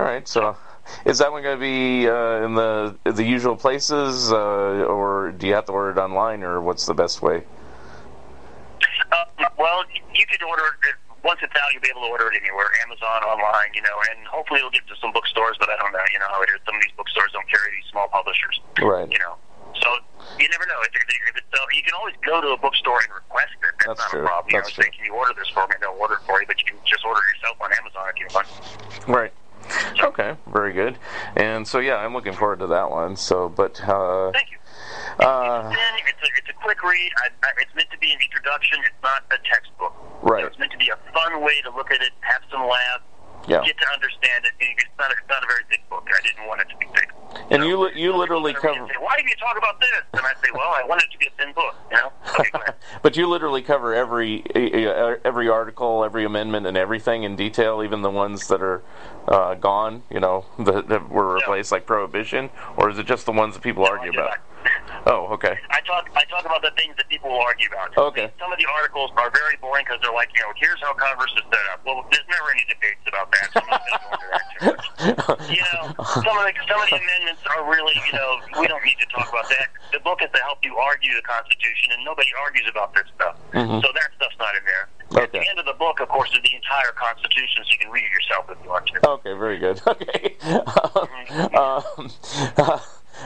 S1: All right. So, is that one going to be uh, in the the usual places, uh, or do you have to order it online, or what's the best way?
S4: Um, well, you could order it. Once it's out, you'll be able to order it anywhere, Amazon, online, you know, and hopefully it'll get to some bookstores, but I don't know, you know how it is. Some of these bookstores don't carry these small publishers,
S1: Right.
S4: you know. So you never know. If, it- if it's, uh, you can always go to a bookstore and request it. That's,
S1: That's
S4: not
S1: true.
S4: a problem. You know, say, can you order this for me? They'll order it for you, but you can just order it yourself on Amazon if you want.
S1: Right. Okay. Very good. And so, yeah, I'm looking forward to that one. So, but uh,
S4: Thank you.
S1: uh,
S4: It's, it's, a, it's a quick read. I, I, it's meant to be an introduction. It's not a textbook.
S1: Right.
S4: So it's meant to be a fun way to look at it, have some laughs,
S1: yeah.
S4: get to understand it. And it's not, a, it's not a very thick book. I didn't want it to be thick.
S1: And you li- you literally cover.
S4: Say, Why did you talk about this? And I say, well, I wanted it to be a thin book. You know? [LAUGHS] Okay,
S1: but you literally cover every every article, every amendment, and everything in detail, even the ones that are uh, gone. You know, that, that were replaced, like prohibition, or is it just the ones that people
S4: No,
S1: argue about? Oh, okay.
S4: I talk I talk about the things that people will argue about.
S1: Okay.
S4: Some of the articles are very boring because they're like, you know, here's how Congress is set up. Well, there's never any debates about that. So I'm not going to go into that too [LAUGHS] much. You know, some of the some of the amendments are really, you know, we don't need to talk about that. The book is to help you argue the Constitution, and nobody argues about this stuff.
S1: Mhm.
S4: So that stuff's not in there. At the end of the book, of course, is the entire Constitution, so you can read it yourself if you want to.
S1: Okay, very good. [LAUGHS] Okay. um, [LAUGHS]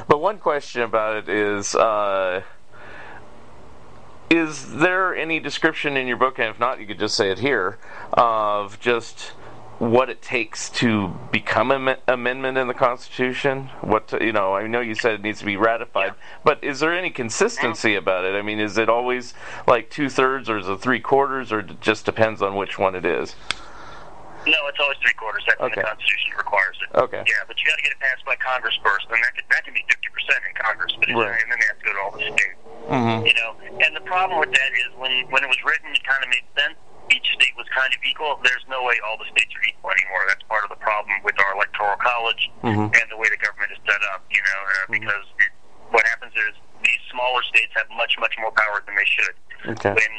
S1: but one question about it is uh, Is there any description in your book, and if not, you could just say it here, of just what it takes to become an amendment in the Constitution? What to, you know? I know you said it needs to be ratified, but is there any consistency about it? I mean, is it always like two thirds, or is it three quarters, or it just depends on which one it is?
S4: No, it's always three quarters. That's when the Constitution requires it.
S1: Okay.
S4: Yeah, but you got to get it passed by Congress first, and that can, that can be fifty percent in Congress, but it's,
S1: Right.
S4: and then they have to go to all the states.
S1: Mm-hmm.
S4: You know, and the problem with that is when when it was written, it kind of made sense. Each state was kind of equal. There's no way all the states are equal anymore. That's part of the problem with our electoral college
S1: Mhm.
S4: and the way the government is set up. You know, uh, because it, what happens is these smaller states have much much more power than they should
S1: Okay.
S4: when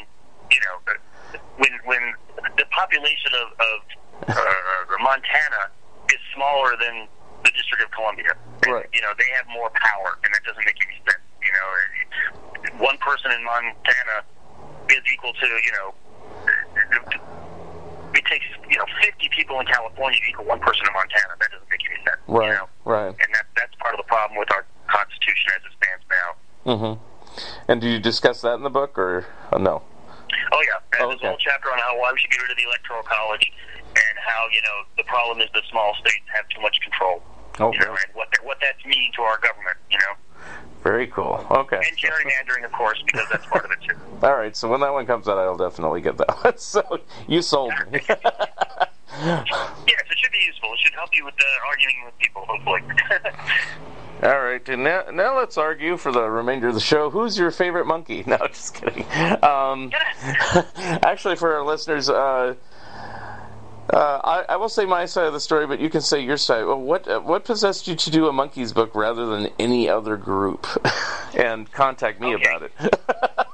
S4: you know uh, when when the population of, of uh, Montana is smaller than the District of Columbia.
S1: Right.
S4: You know they have more power, and that doesn't make any sense. You know, one person in Montana is equal to you know it takes you know 50 people in California to equal one person in Montana. That doesn't make any sense.
S1: Right,
S4: You know?
S1: right.
S4: And that that's part of the problem with our Constitution as it stands now.
S1: Mm-hmm. And do you discuss that in the book, or uh, no?
S4: Oh yeah,
S1: Oh,
S4: there's
S1: okay.
S4: a whole chapter on how why we should get rid of the electoral college, and how you know the problem is that small states have too much control.
S1: Okay.
S4: You know, and what that, what that's mean to our government. You know,
S1: Very cool. Okay.
S4: and gerrymandering, of course, because that's part of it too. [LAUGHS]
S1: All right. So when that one comes out, I'll definitely get that one. [LAUGHS] So you sold me. [LAUGHS]
S4: Yes, it should be useful. It should help you with uh, arguing with people, hopefully.
S1: All right, and now, now let's argue for the remainder of the show. Who's your favorite Monkee? No, just kidding. Um, actually, for our listeners, uh, uh, I, I will say my side of the story, but you can say your side. Well, what uh, what possessed you to do a Monkees book rather than any other group? [LAUGHS] and contact me
S4: Okay.
S1: about it. [LAUGHS]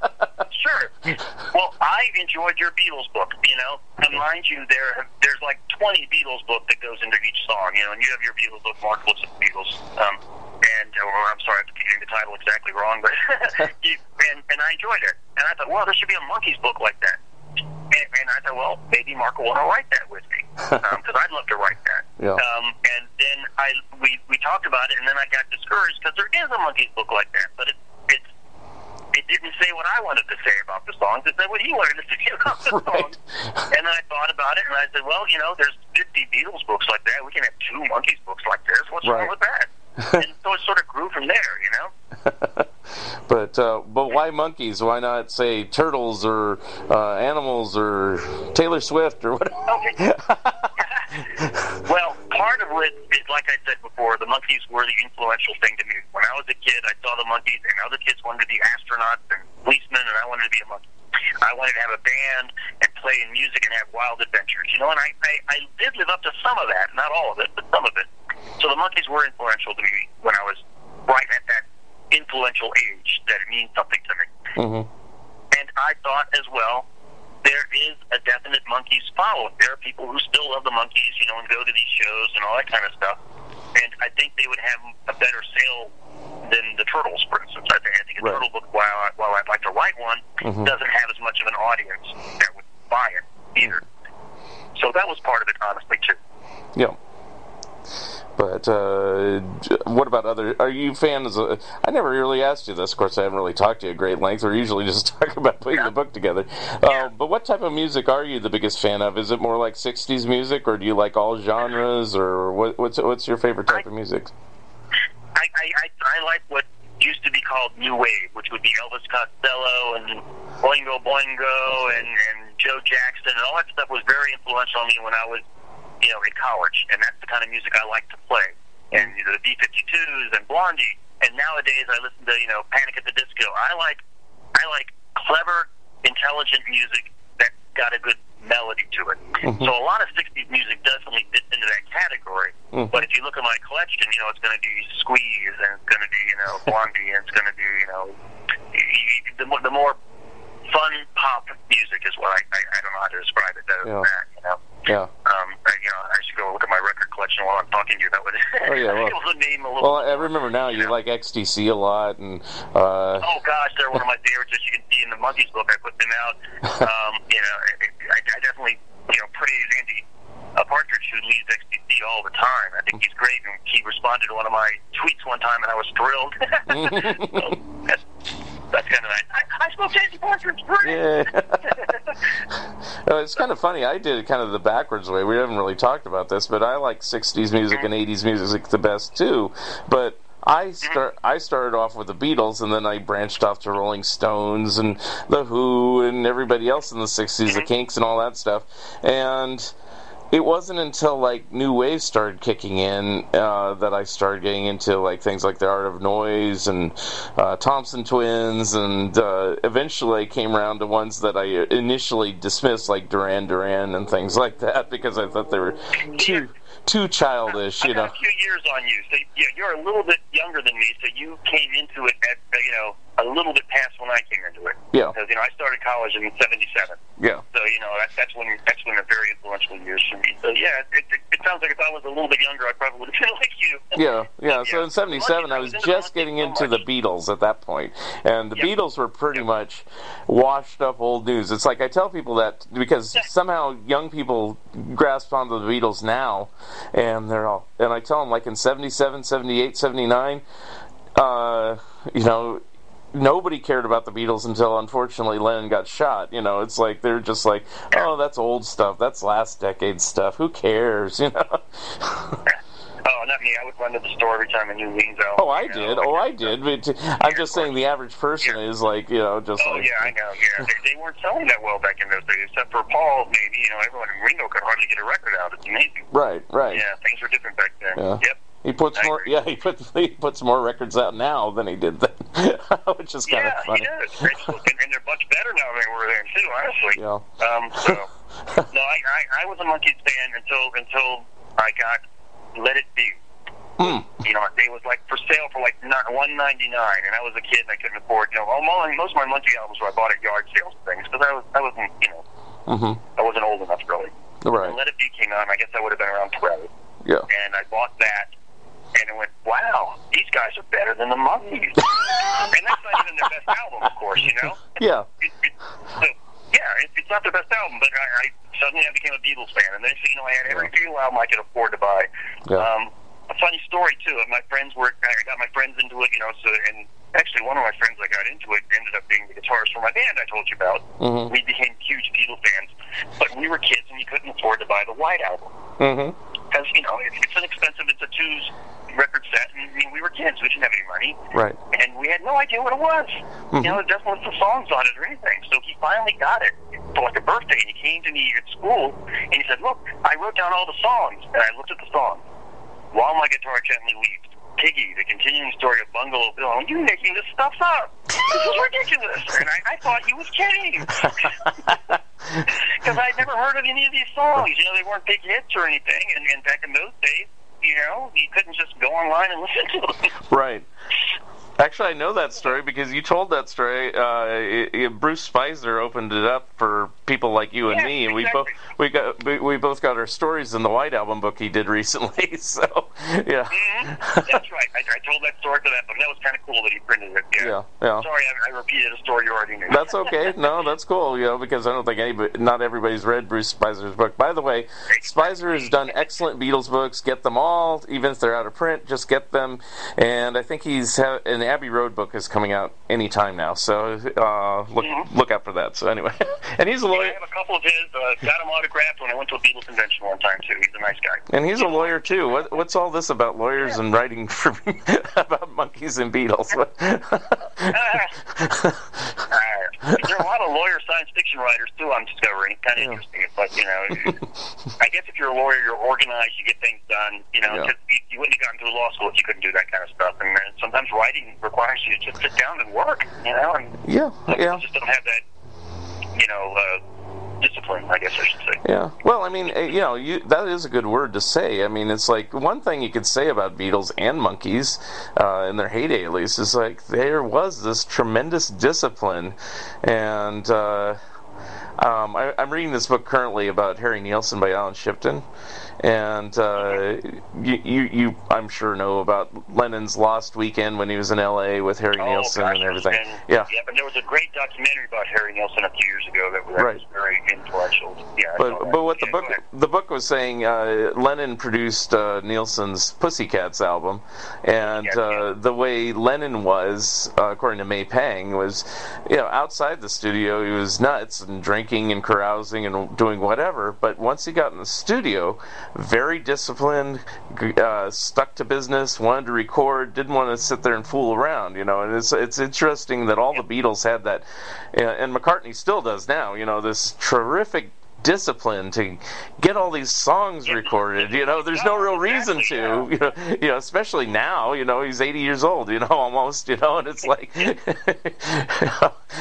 S4: Sure. Well, I enjoyed your Beatles book. You know, and mind you, there there's like 20 Beatles book that goes into each song. You know, and you have your Beatles book, Mark looks at Beatles. Um, and or I'm sorry, I'm getting the title exactly wrong, but [LAUGHS] you, and and I enjoyed it. And I thought, well, there should be a Monkees book like that. And, and I thought, well, maybe Mark will want to write that with me [LAUGHS] because I'd love to write that.
S1: Yeah.
S4: Um, and then I we we talked about it, and then I got discouraged because there is a Monkees book like that, but it it's it didn't say what I wanted to say about the songs. It said what he wanted to say [LAUGHS] about the [LAUGHS]
S1: Right.
S4: songs. And then I thought about it, and I said, well, you know, there's 50 Beatles books like that. We can have two Monkees books like this. What's
S1: Right.
S4: wrong with that? and so it sort of grew from there, you know.
S1: But uh, but why Monkees? Why not say turtles or uh, animals or Taylor Swift or whatever? [LAUGHS]
S4: Well, part of it is, like I said before, the Monkees were the influential thing to me. When I was a kid, I saw the Monkees, and other kids wanted to be astronauts and policemen, and I wanted to be a Monkee. I wanted to have a band and play in music and have wild adventures, you know. And I, I, I did live up to some of that, not all of it, but some of it. So the Monkees were influential to me when I was right at that influential age that it means something to me.
S1: hmm
S4: And I thought as well, there is a definite Monkees following. There are people who still love the Monkees, you know, and go to these shows and all that kind of stuff. And I think they would have a better sale than the turtles, for instance. I think I think a
S1: Right.
S4: turtle book, while I, while I'd like to write one,
S1: Mhm.
S4: doesn't have as much of an audience that would buy it either. So that was part of it, honestly, too.
S1: Yeah. But uh, what about other? Are you fans? Of, I never really asked you this. Of course, I haven't really talked to you at great length. We're usually just [LAUGHS] talking about putting the book together. Uh, but what type of music are you the biggest fan of? Is it more like '60s music, or do you like all genres, or what, what's what's your favorite type of music?
S4: I, I, I, I like what used to be called New Wave, which would be Elvis Costello and Oingo Boingo and, and Joe Jackson and all that stuff was very influential on me when I was, you know, in college. And that's the kind of music I like to play. And you know, the B-52s and Blondie. And nowadays I listen to, you know, Panic at the Disco. I like, I like clever, intelligent music that's got a good melody to it. So a lot of 60s music definitely fits into that category.
S1: Mhm.
S4: But if you look at my collection, you know, it's going to be Squeeze and it's going to be, you know, Blondie and it's going to be, you know, the more, the more fun pop music is what I, I, I don't know how to describe it better
S1: Yeah.
S4: than that, you know.
S1: Yeah.
S4: Um, I, you know, I should go look at my record collection while I'm talking to you. That would [LAUGHS]
S1: Oh, yeah, well-
S4: to name a little.
S1: Well, I remember now you like XTC a lot, and uh,
S4: Oh gosh, they're one of my favorites. As you can see in the Monkees book, I put them out. [LAUGHS] Um, you know, I, I definitely you know praise Andy uh, Partridge, who leads XTC all the time. I think he's great, and he responded to one of my tweets one time, and I was thrilled. [LAUGHS] so that's, that's kind of nice. I, I spoke to Andy Partridge. Great.
S1: Yeah. [LAUGHS] Uh, it's kind of funny. I did it kind of the backwards way. We haven't really talked about this, but I like '60s music and '80s music the best too. But I start. I started off with the Beatles, and then I branched off to Rolling Stones and the Who and everybody else in the '60s, the Kinks and all that stuff. And it wasn't until like new wave started kicking in uh, that I started getting into like things like the Art of Noise and uh, Thompson Twins, and uh, eventually I came around to ones that I initially dismissed, like Duran Duran and things like that, because I thought they were too too childish, you know.
S4: a few years on you, so yeah, you're a little bit younger than me, so you came into it at you know a little bit past when I came into it.
S1: Yeah.
S4: Because you know I started college in '77,
S1: Yeah.
S4: so you know that, that's when that's when the very influential years for me. So yeah, it, it, it sounds like if I was a little bit younger, I probably would have been [LAUGHS] like you.
S1: Yeah, yeah. [LAUGHS] So
S4: Yeah.
S1: in '77, I was just getting into the. Beatles at that point, and the
S4: Yep.
S1: Beatles were pretty much washed up old news. It's like I tell people that because somehow young people grasp onto the Beatles now, and they're all, and I tell them like in '77, '78, '79, uh, you know. Nobody cared about the Beatles until unfortunately Lennon got shot. You know, it's like they're just like, oh, that's old stuff. That's last decade stuff. Who cares? [LAUGHS] You know.
S4: Oh, not me. I would run to the store every time a new Leans out.
S1: Oh, I
S4: you know,
S1: did.
S4: like
S1: Oh, I did. But I'm just saying the average person
S4: Yeah.
S1: is like, you know, just
S4: Oh
S1: like.
S4: yeah, I know. Yeah, they, they weren't selling that well back in those days, except for Paul. Maybe you know everyone in Ringo could hardly get a record out. It's amazing.
S1: Right, right.
S4: Yeah, things were different back then.
S1: Yeah.
S4: Yep.
S1: He puts
S4: I
S1: more.
S4: agree.
S1: Yeah, he puts [LAUGHS] he puts more records out now than he did then, [LAUGHS] which is kind
S4: Yeah,
S1: of funny.
S4: he does. and, and they're much better now than they were then too. Honestly.
S1: Yeah.
S4: Um. So [LAUGHS] no, I, I I was a Monkees fan until until I got Let It Be.
S1: Hmm.
S4: You know, it was like for sale for like one ninety nine, and I was a kid and I couldn't afford. You know, all my, most of my Monkee albums were I bought at yard sales and things because I was I wasn't you know
S1: hmm
S4: I wasn't old enough really.
S1: Right.
S4: Let It Be came out, I guess I would have been around twelve.
S1: Yeah.
S4: and I bought that, and it went, wow, these guys are better than the Monkees. [LAUGHS] and that's not even their best album, of course, you know.
S1: Yeah.
S4: It, it, so, yeah, it, it's not their best album, but I, I suddenly I became a Beatles fan, and then you know I had every Beatles album I could afford to buy.
S1: Yeah.
S4: Um, a funny story too. My friends were I got my friends into it, you know. So and actually one of my friends I got into it ended up being the guitarist for my band I told you about.
S1: Mhm.
S4: We became huge Beatles fans, but we were kids and we couldn't afford to buy the White Album
S1: hmm
S4: because you know it's, it's an expensive. It's a two's record set, and I mean, we were kids. We didn't have any money,
S1: Right.
S4: and we had no idea what it was. You mm-hmm. know, it doesn't list the songs on it or anything. So he finally got it for like a birthday, and he came to me at school, and he said, "Look, I wrote down all the songs." And I looked at the songs. While my guitar gently weeps, Piggy, the continuing story of Bungalow Bill. Are you making this stuff up? This is ridiculous. And I, I thought he was kidding. [LAUGHS] [LAUGHS] Because I'd never heard of any of these songs. You know, they weren't big hits or anything. And, and back in those days, you know, you couldn't just go online and listen to them.
S1: Right. Actually, I know that story because you told that story. Uh, it, it- Bruce Spizer opened it up for people like you and
S4: Yeah,
S1: me, and we both we got we, both got our stories in the White Album book he did recently. [LAUGHS] So, yeah,
S4: hmm That's right. I, I told that story to that, but that was kind of cool that he printed it. Yeah.
S1: yeah, yeah.
S4: Sorry, I, I repeated a story you already knew.
S1: That's okay. No, that's cool. You know, because I don't think anybody, not everybody's read Bruce Spizer's book. By the way, Spizer has done excellent Beatles books. Get them all, even if they're out of print. Just get them. And I think he's ha- an Abbey Road book is coming out anytime now. So uh, look look out for that. So anyway, [LAUGHS] and he's a lawyer.
S4: I have a couple of his. Uh, got him autographed when I went to a Beatles convention one time too. He's a nice guy.
S1: And he's a lawyer too. What, what's all this about lawyers and writing for [LAUGHS] about Monkees and Beatles? [LAUGHS]
S4: There are a lot of lawyer science fiction writers too. I'm discovering. Kind of interesting. It's like you know, I guess if you're a lawyer, you're organized. You get things done. You know,
S1: Yeah.
S4: you, you wouldn't have gotten through law school if you couldn't do that kind of stuff. And uh, sometimes writing requires you to just sit down and work. You know, and
S1: yeah, yeah.
S4: just don't have that. You know, uh, discipline. I guess I should say.
S1: Yeah. Well, I mean, eh, you know, you, that is a good word to say. I mean, it's like one thing you could say about Beatles and Monkees, uh, in their heyday at least, is like there was this tremendous discipline, and uh, um, I, I'm reading this book currently about Harry Nilsson by Alyn Shipton, and uh, you, you, you, I'm sure know about Lennon's Lost Weekend when he was in L.A. with Harry Nilsson
S4: Oh, gosh,
S1: and everything.
S4: and-
S1: yeah.
S4: Yeah, but there was a great documentary about Harry Nilsson a few years ago that, that
S1: Right.
S4: was very influential. Yeah,
S1: But but what the book the book was saying, uh, Lennon produced uh, Nilsson's Pussycats album, and
S4: Pussycats,
S1: uh,
S4: yeah.
S1: the way Lennon was, uh, according to May Pang, was you know outside the studio he was nuts and drinking and carousing and doing whatever. But once he got in the studio, very disciplined, uh, stuck to business, wanted to record, didn't want to sit there and fool around. You know, and it's it's interesting that all the Beatles had that, and McCartney still does now. You know, this terrific discipline to get all these songs recorded. You know, there's no real reason to. [LAUGHS] You know, you know, especially now. You know, he's 80 years old. You know, [LAUGHS] almost. You know, and it's like. [LAUGHS]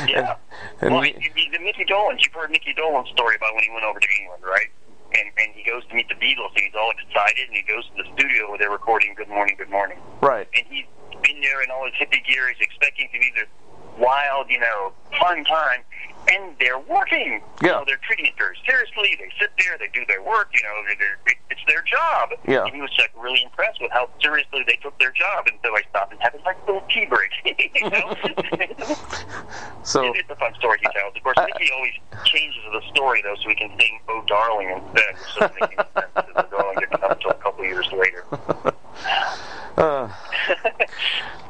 S4: Yeah.
S1: and
S4: well,
S1: we-
S4: the, Mickey Dolenz, you've heard Mickey Dolenz story about when he went over to England, right? And and he goes to meet the Beatles, and he's all excited, and he goes to the studio where they're recording "Good Morning, Good Morning,"
S1: Right.
S4: and he's been there in all his hippie gear. He's expecting to be this wild, you know, fun time, and they're working. You
S1: Yeah.
S4: know, they're treating it very seriously. They sit there, they do their work. You know, it's their job.
S1: Yeah.
S4: And he was like really impressed with how seriously they took their job, and so I stopped and had a like little tea break. [LAUGHS] you know? [LAUGHS]
S1: So
S4: It- it's a fun story he tells. Of course,
S1: I-
S4: Mickey always changes the story though, so we can sing "Oh Darling" instead, which doesn't sense because "Oh Darling" until a couple years later. [LAUGHS]
S1: Uh,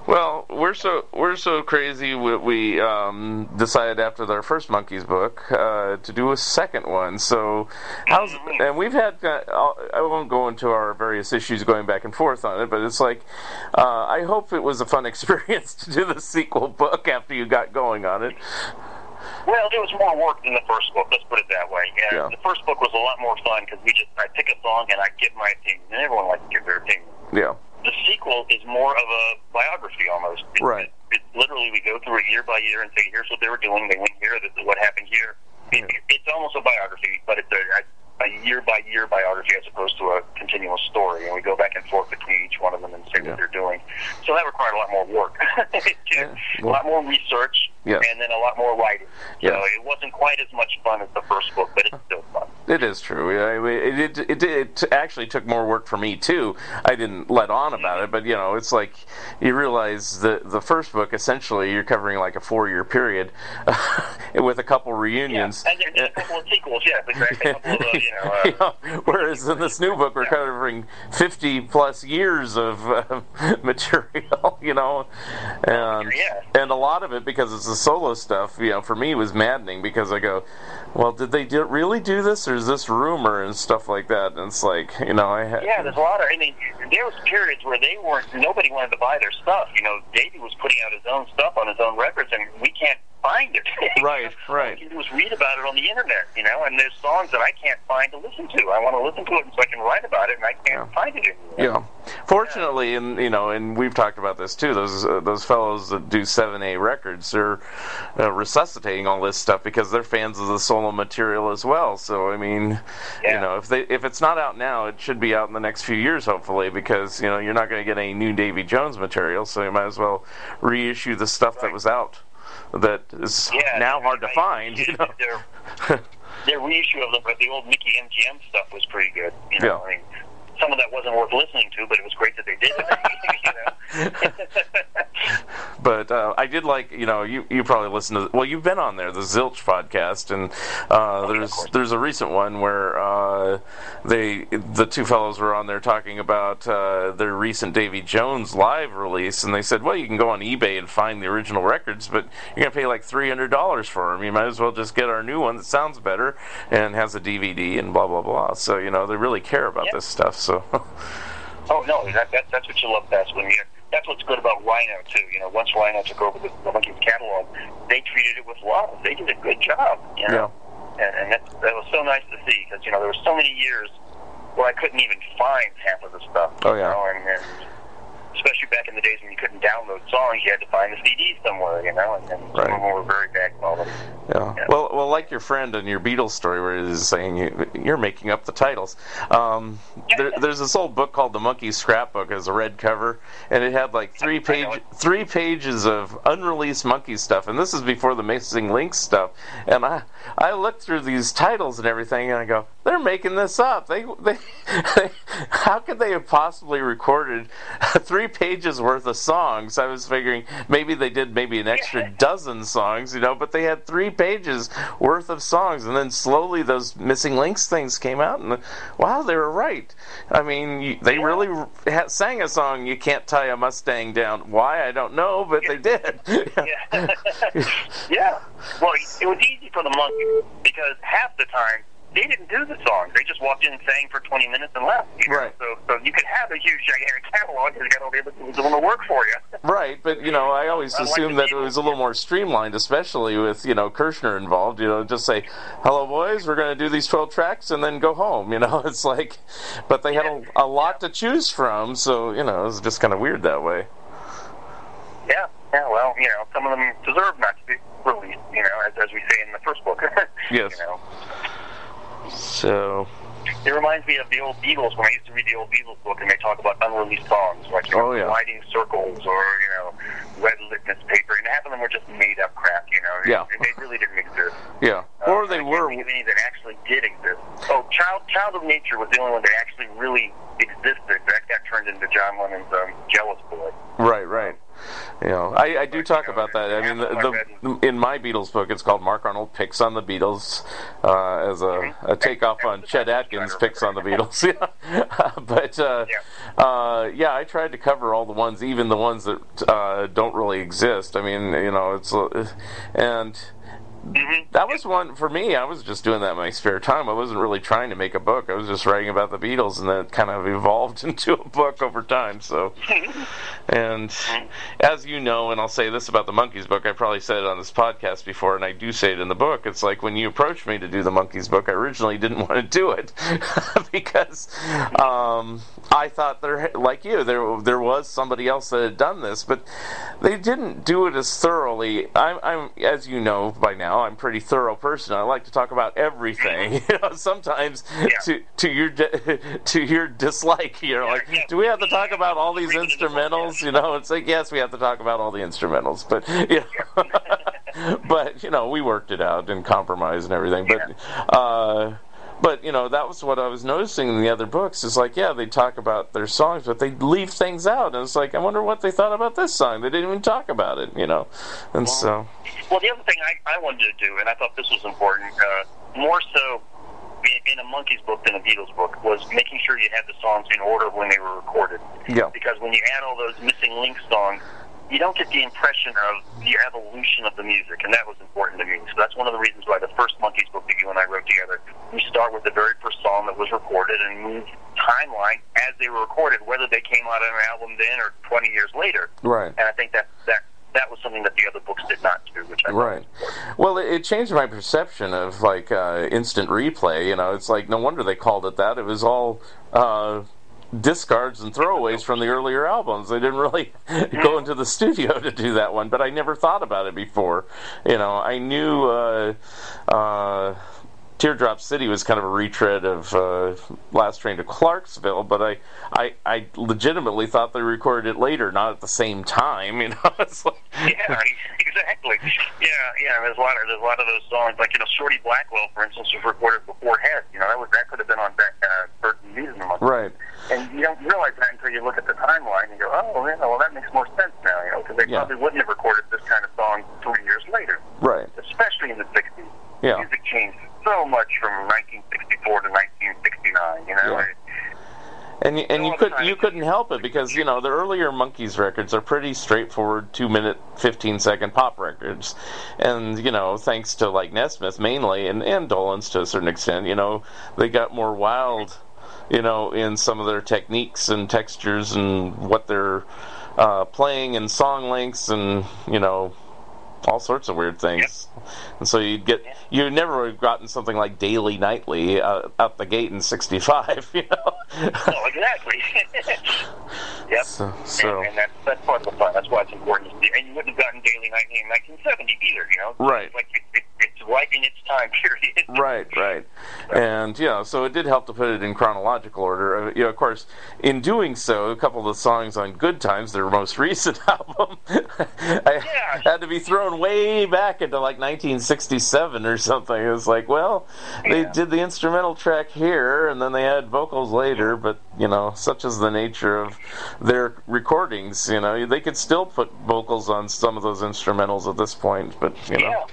S1: well, we're so we're so crazy. We, we um, decided after our first Monkees book uh, to do a second one. So, how's and we've had. Uh, I won't go into our various issues going back and forth on it, but it's like uh, I hope it was a fun [LAUGHS] experience to do the sequel book after you got going on it.
S4: Well, it was more work than the first book. Let's put it that way.
S1: Yeah.
S4: The first book was a lot more fun because we just I pick a song and I give my opinion, and everyone likes to give their opinion.
S1: Yeah,
S4: The sequel is more of a biography almost. It,
S1: Right.
S4: It, it literally we go through it year by year and say, here's what they were doing. They went here. This is what happened here. It, it's almost a biography, but it's a, a, year by year biography as opposed to a continuous story. And we go back and forth between each one of them and say
S1: Yeah.
S4: what they're doing. So that required a lot more work. [LAUGHS]
S1: Yeah.
S4: a lot more research,
S1: Yes.
S4: and then a lot more writing. So it wasn't quite as much fun as the first book, but it's still fun.
S1: It is true. It, it, it, it actually took more work for me too. I didn't let on about mm-hmm. it, but you know, it's like you realize the the first book essentially you're covering like a four year period [LAUGHS] with a couple reunions.
S4: And there's a couple of sequels, yeah, exactly. Of, uh, you know, uh, [LAUGHS]
S1: Yeah, Whereas in this new book, we're covering 50 plus years of uh, [LAUGHS] material, [LAUGHS] you know, and
S4: Yeah.
S1: and a lot of it because it's the solo stuff. You know, for me was maddening because I go, well, did they do, really do this, or is this rumor and stuff like that? And it's like, you know, I had
S4: Yeah, there's a lot of. I mean, there was periods where they weren't. Nobody wanted to buy their stuff. You know, Davey was putting out his own stuff on his own records, and we can't find it. [LAUGHS]
S1: Right, right.
S4: All you can do is read about it on the internet. You know, and there's songs that I can't find to listen to. I want to listen to it so I can write about it, and I can't
S1: Yeah.
S4: find it anywhere.
S1: Yeah. Fortunately, and you know, and we've talked about this too. Those uh, those fellows that do seven A records are uh, resuscitating all this stuff because they're fans of the solo material as well. So I mean, you know, if they if it's not out now, it should be out in the next few years, hopefully, because you know you're not going to get any new Davy Jones material, so you might as well reissue the stuff that was out that is
S4: Yeah,
S1: now hard to
S4: I-
S1: find. You know.
S4: Their, their reissue of the, the old Mickey MGM stuff was pretty good. You know,
S1: Yeah.
S4: I mean, some of that wasn't worth listening to, but it was great that they did it. [LAUGHS] you know?
S1: But uh, I did like, you know, you, you probably listened to. Well, you've been on there, the Zilch podcast, and uh, there's
S4: course.
S1: there's a recent one where uh, they the two fellows were on there talking about uh, their recent Davy Jones live release, and they said, well, you can go on eBay and find the original records, but you're gonna pay like three hundred dollars for them. You might as well just get our new one that sounds better and has a DVD and blah blah blah. So you know they really care about
S4: Yep.
S1: this stuff. So [LAUGHS]
S4: Oh no, that, that that's what you love best when you. That's what's good about Rhino too. You know, once Rhino took over the, the Monkees catalog, they treated it with love. They did a good job. You know, and, and that that was so nice to see because you know there were so many years where I couldn't even find half of the stuff.
S1: Oh,
S4: you
S1: yeah.
S4: know, and, and especially back in the days when you couldn't download songs, you had to find the CD somewhere. You know, and, and some
S1: Right.
S4: of them were very bad quality.
S1: Yeah.
S4: Yeah.
S1: Well, well, like your friend in your Beatles story, where he's saying you, you're making up the titles. Um, there, there's this old book called The Monkey Scrapbook, as a red cover, and it had like three page, three pages of unreleased Monkee stuff, and this is before the Missing Links stuff. And I, I looked through these titles and everything, and I go, they're making this up. They, they, they how could they have possibly recorded three pages worth of songs? I was figuring maybe they did maybe an extra dozen songs, you know, but they had three pages worth of songs, and then slowly those missing links things came out, and wow, they were right. I mean, they really ha- sang a song. You can't tie a Mustang down. Why I don't know, but they did. [LAUGHS]
S4: Yeah. [LAUGHS] yeah. Well, it was easy for the monkey because half the time they didn't do the songs. They just walked in and sang for 20 minutes and left. You know?
S1: Right.
S4: So, so you could have a huge, gigantic catalog because you got all the other people doing the work for you. [LAUGHS]
S1: Right, but you know, I always
S4: I
S1: assumed that it was a little more streamlined, especially with you know Kirshner involved. You know, just say, "Hello, boys, we're going to do these twelve tracks and then go home." [LAUGHS] You know, it's like, but they had a, a lot to choose from, so you know, it was just kind of weird that way.
S4: Yeah. Yeah. Well, you know, some of them deserve not to be released. You know, as, as we say in the first book. [LAUGHS]
S1: Yes.
S4: You know.
S1: So,
S4: It reminds me of the old Beatles when I used to read the old Beatles book and they talk about unreleased songs, like
S1: Oh, yeah.
S4: Gliding Circles or you know, Red Litmus Paper, and half of them were just made up crap. You know,
S1: Yeah.
S4: and they really didn't exist.
S1: Yeah.
S4: Uh,
S1: Or they were.
S4: think of any that actually did exist. Oh, Child Child of Nature was the only one that actually really existed. That got turned into John Lennon's um, Jealous Boy.
S1: Right, right. You know, I, I do talk about that. I mean, the, the, in my Beatles book, it's called Mark Arnold picks on the Beatles uh, as a, a takeoff on Chet Atkins picks on the [LAUGHS] Beatles. [LAUGHS] Yeah, but uh, uh, yeah, I tried to cover all the ones, even the ones that uh, don't really exist. I mean, you know, it's uh, and that was one for me. I was just doing that in my spare time. I wasn't really trying to make a book. I was just writing about the Beatles, and that kind of evolved [LAUGHS] into a book over time. So, [LAUGHS] and as you know, and I'll say this about the Monkees book, I probably said it on this podcast before, and I do say it in the book. It's like when you approached me to do the Monkees book, I originally didn't [LAUGHS] want to do it because um, I thought there, like you, there there was somebody else that had done this, but they didn't do it as thoroughly. I'm, I'm as you know by now, I'm a pretty thorough person. I like to talk about everything. [LAUGHS] you know, sometimes to to your [LAUGHS] to your dislike. You know, like, do we have to talk about all these instrumentals? You know, it's like yes, we have to talk about all the instrumentals, but [LAUGHS] you know, but you know, we worked it out and compromise and everything. But uh, but you know, that was what I was noticing in the other books. Is like, yeah, they talk about their songs, but they leave things out, and it's like, I wonder what they thought about this song. They didn't even talk about it, you know, and so.
S4: Well, the other thing I, I wanted to do, and I thought this was important, uh, more so in, in a Monkees book than a Beatles book, was making sure you had the songs in order when they were recorded.
S1: Yeah.
S4: Because when you add all those missing link songs, you don't get the impression of the evolution of the music, and that was important to me. So that's one of the reasons why the first Monkees book that you and I wrote together, we start with the very first song that was recorded and move timeline as they were recorded, whether they came out on an album then or 20 years later.
S1: Right.
S4: And I think that that that was something that the other books did not do, which I
S1: Right. Well, it, it changed my perception of like uh, instant replay. You know, it's like no wonder they called it that. It was all uh, discards and throwaways from the earlier albums. They didn't really [LAUGHS] go into the studio to do that one, but I never thought about it before. You know, I knew. Uh, uh, Teardrop City was kind of a retread of uh, Last Train to Clarksville, but I, I, I legitimately thought they recorded it later, not at the same time. [LAUGHS] You know, it's like,
S4: Yeah, exactly. Yeah, yeah. There's a lot of there's a lot of those songs, like you know, Shorty Blackwell, for instance, was recorded before Head. You know, that was that could have been on that uh, Burton Music
S1: right,
S4: And you don't realize that until you look at the timeline and you go, oh, yeah, well, that makes more sense now. You know, because they
S1: Yeah.
S4: probably wouldn't have recorded this kind of song three years later,
S1: right,
S4: especially in the '60s.
S1: yeah.
S4: Music changed so much from 1964 to 1969. You know.
S1: Yeah. And you, and you could you couldn't help it because you know the earlier Monkees records are pretty straightforward two minute fifteen second pop records, and you know thanks to like Nesmith mainly and and Dolenz to a certain extent you know they got more wild you know in some of their techniques and textures and what they're uh, playing and song lengths and you know all sorts of weird things. And so you'd get you never would have gotten something like Daily Nightly uh, out the gate in '65, [LAUGHS] you know.
S4: Oh, exactly. [LAUGHS] yep.
S1: So- so-
S4: and, and that's that's part of the fun. That's why it's important. And you wouldn't have gotten Daily Night in 1970 either. You know.
S1: Right.
S4: Like it, it, it's in its time [LAUGHS] period.
S1: right, right, and you know, so it did help to put it in chronological order. Uh, you know, of course, in doing so, a couple of the songs on "Good Times," their most [LAUGHS] recent [LAUGHS] album, I
S4: Yeah.
S1: had to be thrown way back into like 1967 or something. It was like, well, they
S4: Yeah.
S1: did the instrumental track here, and then they had vocals later. But you know, such is the nature of their recordings. You know, they could still put vocals on some of those instrumentals at this point, but you know.
S4: Yeah.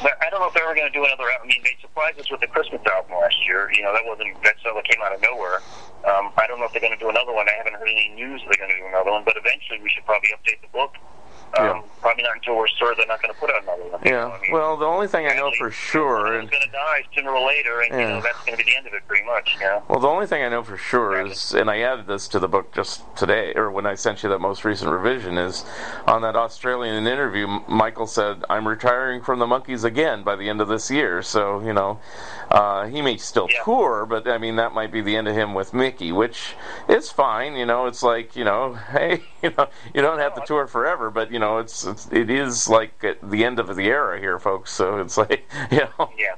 S4: I don't know if they're ever going to do another. Album. I mean, they surprised us with the Christmas album last year. You know, that wasn't that came out of nowhere. Um, I don't know if they're going to do another one. I haven't heard any news they're going to do another one. But eventually, we should probably update the book. Um,
S1: Yeah.
S4: Probably not until we're sure they're not going to put out another one.
S1: Yeah.
S4: I mean,
S1: Well, the only thing I know for sure, and
S4: going to die sooner or later, and you know that's going to be the end of it, pretty much. You know.
S1: well, the only thing I know for sure is, and I added this to the book just today, or when I sent you that most recent revision, is on that Australian interview, Michael said, "I'm retiring from the Monkees again by the end of this year." So you know, uh, he may still
S4: Yeah.
S1: tour, but I mean that might be the end of him with Mickey, which is fine. You know, it's like you know, [LAUGHS] hey, you know, you don't have to tour forever, but you know, it's, it's it is like at the end of the era here, folks. So it's like [LAUGHS] you know.
S4: Yeah.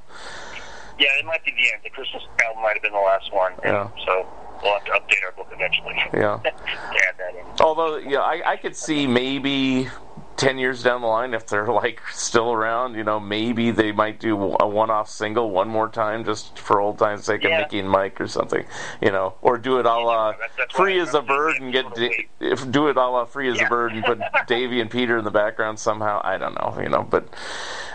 S4: Yeah, it might be the end. The Christmas album might have been the last one.
S1: Yeah.
S4: So we'll have to update our book eventually.
S1: Yeah. [LAUGHS]
S4: to add that in.
S1: Although, yeah, I, I could see maybe ten years down the line if they're like still around. You know, maybe they might do a one-off single one more time just for old times' sake, of
S4: Yeah.
S1: Mickey and Mike or something. You know, or do it a la
S4: that's- that's
S1: free as a bird and get Da- if do it a la free as a bird and put [LAUGHS] Davy and Peter in the background somehow. I don't know. You know, but.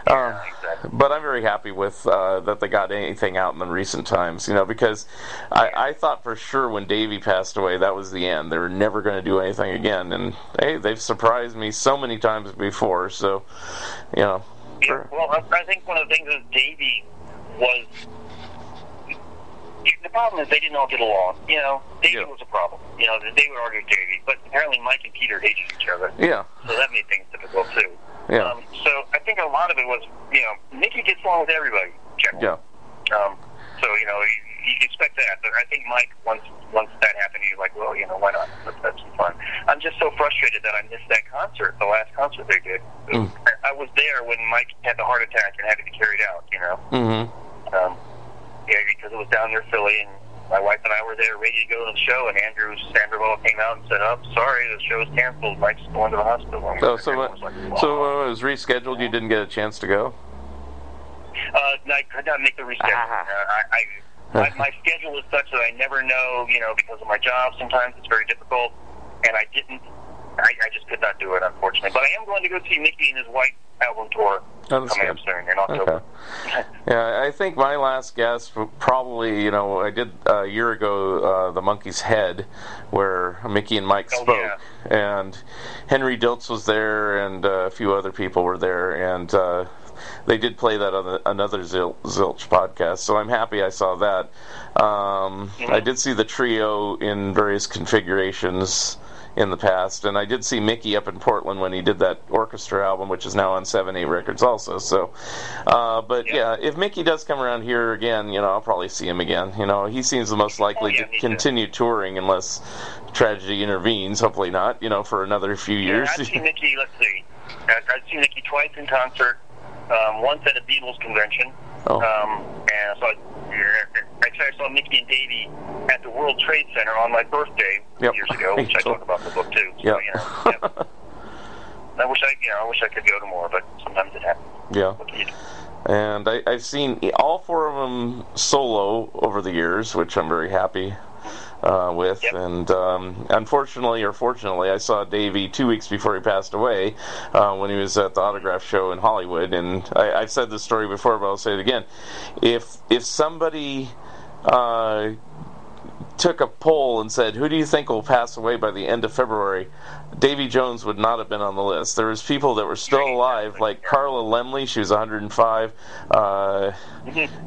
S1: Um,
S4: Yeah, exactly.
S1: but I'm very happy with uh, that they got anything out in the recent times, you know, because I, I thought for sure when Davy passed away that was the end. They were never going to do anything again, and hey, they've surprised me so many times before. So, you know,
S4: Yeah, well, I, think one of the things is Davy was. The problem is they didn't all get along. You know, Davy
S1: Yeah.
S4: was a problem. You know, they would argue with Davy, but apparently Mike and Peter hated each other,
S1: yeah,
S4: so that made things difficult too.
S1: yeah,
S4: Um, so I think a lot of it was, you know, Mickey gets along with everybody. Generally.
S1: yeah,
S4: Um, so you know, you, expect that, but I think Mike once once that happened, he's like, well, you know, why not? Let's have some fun. I'm just so frustrated that I missed that concert, the last concert they did.
S1: Mm.
S4: I, I was there when Mike had the heart attack and had to be carried out. You know,
S1: mm-hmm.
S4: um, yeah, because it was down near Philly, and my wife and I were there, ready to go to the show, and Andrew Sandoval came out and said, "Oh, sorry, the show's canceled. Mike's going to the hospital." And
S1: Oh, so what,
S4: like,
S1: so
S4: "Wow."
S1: when it was rescheduled, you didn't get a chance to go.
S4: Uh, I could not make the reschedule.
S1: Ah.
S4: Uh, I, I, my, my schedule is such that I never know, you know, because of my job. Sometimes it's very difficult, and I didn't. I, I just could not do it, unfortunately. But I am going to go see Mickey and his White album tour
S1: Oh,
S4: coming up
S1: good.
S4: soon in October.
S1: Yeah, I think my last guess probably, you know, I did uh, a year ago uh, the Monkey's Head, where Mickey and Mike
S4: Oh,
S1: spoke, and Henry Diltz was there, and uh, a few other people were there, and uh, they did play that on the, another Zil- Zilch podcast. So I'm happy I saw that. Um, I did see the trio in various configurations in the past, and I did see Mickey up in Portland when he did that orchestra album, which is now on Seven Eight Records also. So, uh, but yeah.
S4: Yeah.
S1: if Mickey does come around here again, you know, I'll probably see him again. You know, he seems the most likely
S4: Oh, yeah,
S1: to
S4: me too.
S1: continue touring unless tragedy intervenes. Hopefully not. You know, for another few
S4: Yeah,
S1: years.
S4: I've seen [LAUGHS] Mickey. Let's see. I've seen Mickey twice in concert. Um, once at a Beatles convention.
S1: Oh.
S4: Um, and so I, actually, I saw Mickey and Davy at the World Trade Center on my birthday
S1: Yep.
S4: years ago, [LAUGHS] which I talk about in the book too. So, you know, [LAUGHS] yeah. I wish I, you know, I wish I could go to more, but sometimes it happens.
S1: yeah.
S4: What can you do?
S1: And I, I've seen all four of them solo over the years, which I'm very happy uh, with.
S4: Yep.
S1: And um, unfortunately, or fortunately, I saw Davy two weeks before he passed away uh, when he was at the autograph show in Hollywood. And I, I've said this story before, but I'll say it again. If if somebody uh, took a poll and said, "Who do you think will pass away by the end of February?" Davy Jones would not have been on the list. There was people that were still alive, like Carla Laemmle. She was 105, uh,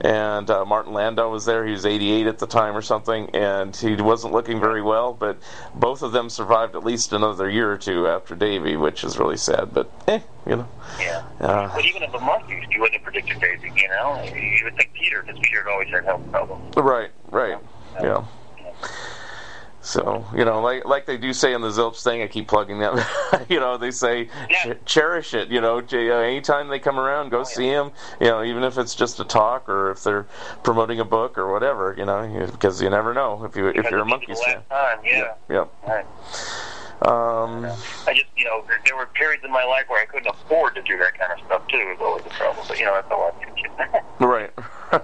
S1: and uh, Martin Landau was there. He was 88 at the time or something, and he wasn't looking very well. But both of them survived at least another year or two after Davy, which is really sad. But eh, you know.
S4: Yeah.
S1: Uh,
S4: But even of the Monkees, you wouldn't have predicted Davy, you know? You would think Peter, because Peter had always had health problems.
S1: Right, right. Yeah. So you know, like like they do say in the Zilch thing, I keep plugging them. [LAUGHS] you know, they say
S4: Yeah.
S1: ch- cherish it. You know, uh, anytime they come around, go see them. You know, even if it's just a talk or if they're promoting a book or whatever. You know, because you never know if you if you're a
S4: Monkees
S1: fan.
S4: time, yeah.
S1: Yep.
S4: Right.
S1: Um,
S4: I just, you know, there, there were periods in my life where I couldn't afford to do that kind of stuff too. It was always a trouble, but you know, that's all I [LAUGHS]
S1: Right. [LAUGHS]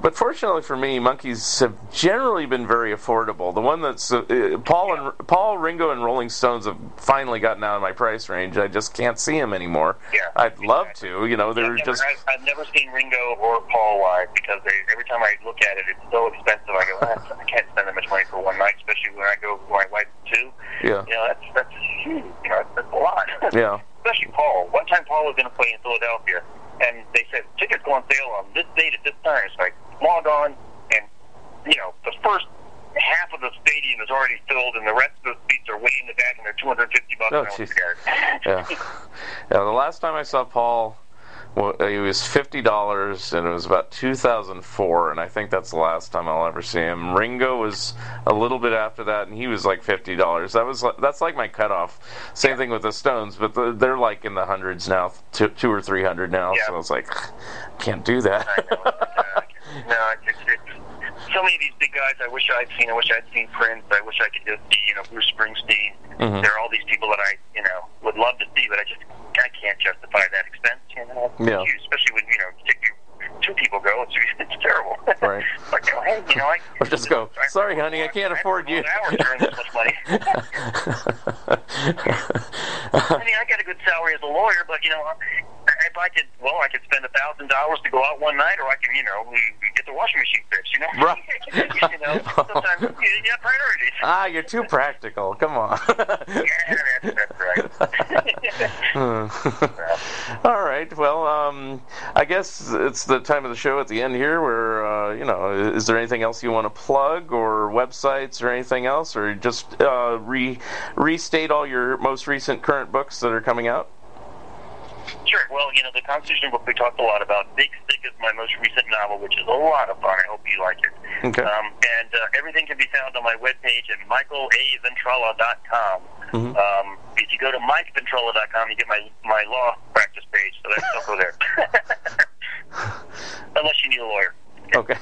S1: but fortunately for me, Monkees have generally been very affordable. The one that's uh, Paul and Paul Ringo and Rolling Stones have finally gotten out of my price range. I just can't see them anymore.
S4: Yeah,
S1: I'd love to. You know, they're
S4: I've never,
S1: just
S4: I've, I've never seen Ringo or Paul live because they, every time I look at it, it's so expensive. I go, "Ah, I can't spend that much money for one night, especially when I go with my wife too.
S1: yeah,
S4: You know, that's that's huge. You know, that's a lot.
S1: yeah, [LAUGHS]
S4: especially Paul. One time Paul was going to play in Philadelphia, and they said tickets go on sale on this date at this time. It's like log on, and you know the first half of the stadium is already filled, and the rest of the seats are way in the back, and they're 250 bucks.
S1: Oh,
S4: and I was
S1: jeez. yeah. [LAUGHS] Yeah. The last time I saw Paul. Well, it was fifty dollars, and it was about two thousand four, and I think that's the last time I'll ever see him. Ringo was a little bit after that, and he was like fifty dollars. That was that's like my cutoff. Same thing with the Stones, but the, they're like in the hundreds now, two, two or three hundred now.
S4: Yeah.
S1: So I was like, can't do that.
S4: I know. Uh, no, it's, it's so many of these big guys. I wish I'd seen. I wish I'd seen Prince. I wish I could just see, you know, Bruce Springsteen.
S1: Mhm.
S4: There are all these people that I, you know, would love to see, but I just I can't justify that expense. You know,
S1: Yeah.
S4: huge, especially when you know take two, people go. It's it's terrible. [LAUGHS]
S1: Right.
S4: like, you hey, you know, I [LAUGHS]
S1: Or just go, "Sorry, honey, I can't afford you."
S4: I don't this [LAUGHS] much money. I mean, I got a good salary as a lawyer, but you know, if I could, well, I could spend a thousand dollars to go out one night, or I can, you know, we, we get the washing machine fixed. You know,
S1: Right. [LAUGHS]
S4: you know, sometimes you, you have priorities. [LAUGHS]
S1: ah, you're too practical. Come on.
S4: yeah, that's, [LAUGHS] that's right.
S1: All right. Well, um, I guess it's the time of the show at the end here where, uh, you know, is there anything else you want to plug or websites or anything else, or just uh, re- restate all your most recent current books that are coming out?
S4: Sure. Well, you know, the Constitution book we talked a lot about. Big Stick is my most recent novel, which is a lot of fun. I hope you like it.
S1: Okay.
S4: Um, and uh, everything can be found on my webpage at michaelaventrella.com.
S1: Mhm.
S4: Um, if you go to mikeventrella.com, you get my my law practice page. So that's, don't go there. [LAUGHS] Unless you need a lawyer.
S1: Okay.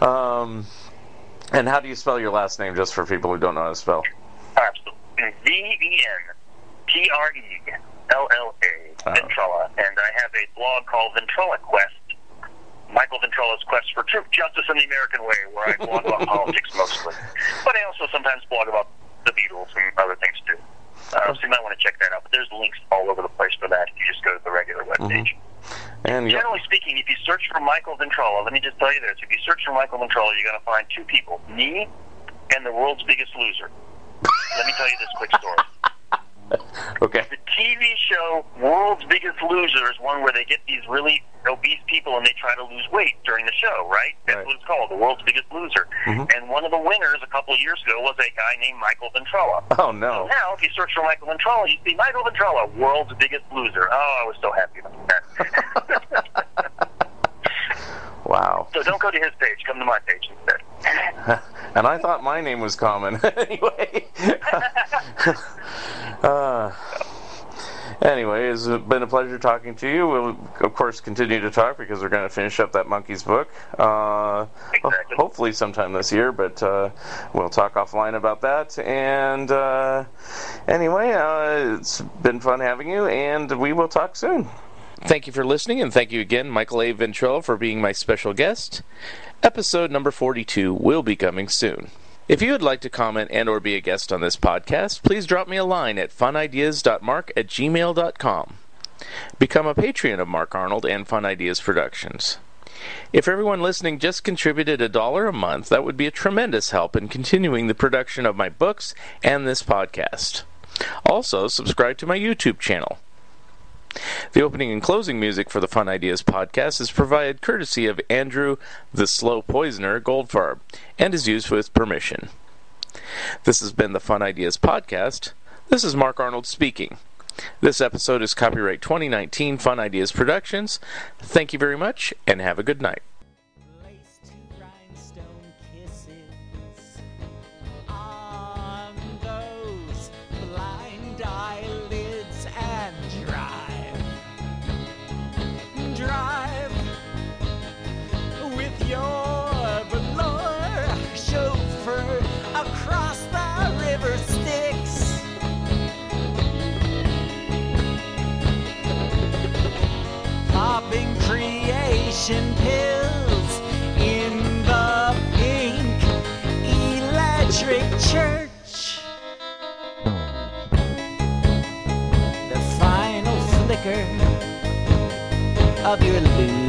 S1: [LAUGHS] um, and how do you spell your last name, just for people who don't know how to spell?
S4: Absolutely. V T R E L L A. Ventrella. And I have a blog called Ventrella Quest. Michael Ventrella's Quest for Truth, Justice, and the American Way, where I blog about [LAUGHS] politics mostly. But I also sometimes blog about the Beatles and other things too. Uh, so you might want to check that out. But there's links all over the place for that if you just go to the regular webpage.
S1: And you-
S4: Generally speaking, if you search for Michael Ventrella, let me just tell you this: if you search for Michael Ventrella, you're going to find two people: me and the world's biggest loser. Let me tell you this quick story. [LAUGHS]
S1: okay.
S4: The TV show World's Biggest Loser is one where they get these really obese people and they try to lose weight during the show, right? That's
S1: Right.
S4: what it's called, The World's Biggest Loser.
S1: Mhm.
S4: And one of the winners a couple of years ago was a guy named Michael Ventrella.
S1: Oh no.
S4: Now, if you search for Michael Ventrella, you see Michael Ventrella, World's Biggest Loser. Oh, I was so happy about that. [LAUGHS]
S1: Wow.
S4: so don't go to his page. Come to my page instead. [LAUGHS]
S1: and I thought my name was common. anyway. Anyway, it's been a pleasure talking to you. We'll, of course, continue to talk because we're going to finish up that Monkees book. Uh,
S4: Exactly.
S1: hopefully, sometime this year, but uh, we'll talk offline about that. And uh, anyway, uh, it's been fun having you, and we will talk soon. Thank you for listening, and thank you again, Michael A. Ventrella, for being my special guest. Episode number 42 will be coming soon. If you would like to comment and or be a guest on this podcast, please drop me a line at funideas.mark at gmail.com. Become a patron of Mark Arnold and Fun Ideas Productions. If everyone listening just contributed a dollar a month, that would be a tremendous help in continuing the production of my books and this podcast. Also, subscribe to my YouTube channel. The opening and closing music for the Fun Ideas podcast is provided courtesy of Andrew the Slow Poisoner Goldfarb and is used with permission. This has been the Fun Ideas podcast. This is Mark Arnold speaking. This episode is copyright 2019 Fun Ideas Productions. Thank you very much and have a good night.
S2: Creation pills in the pink electric church. The final flicker of your lose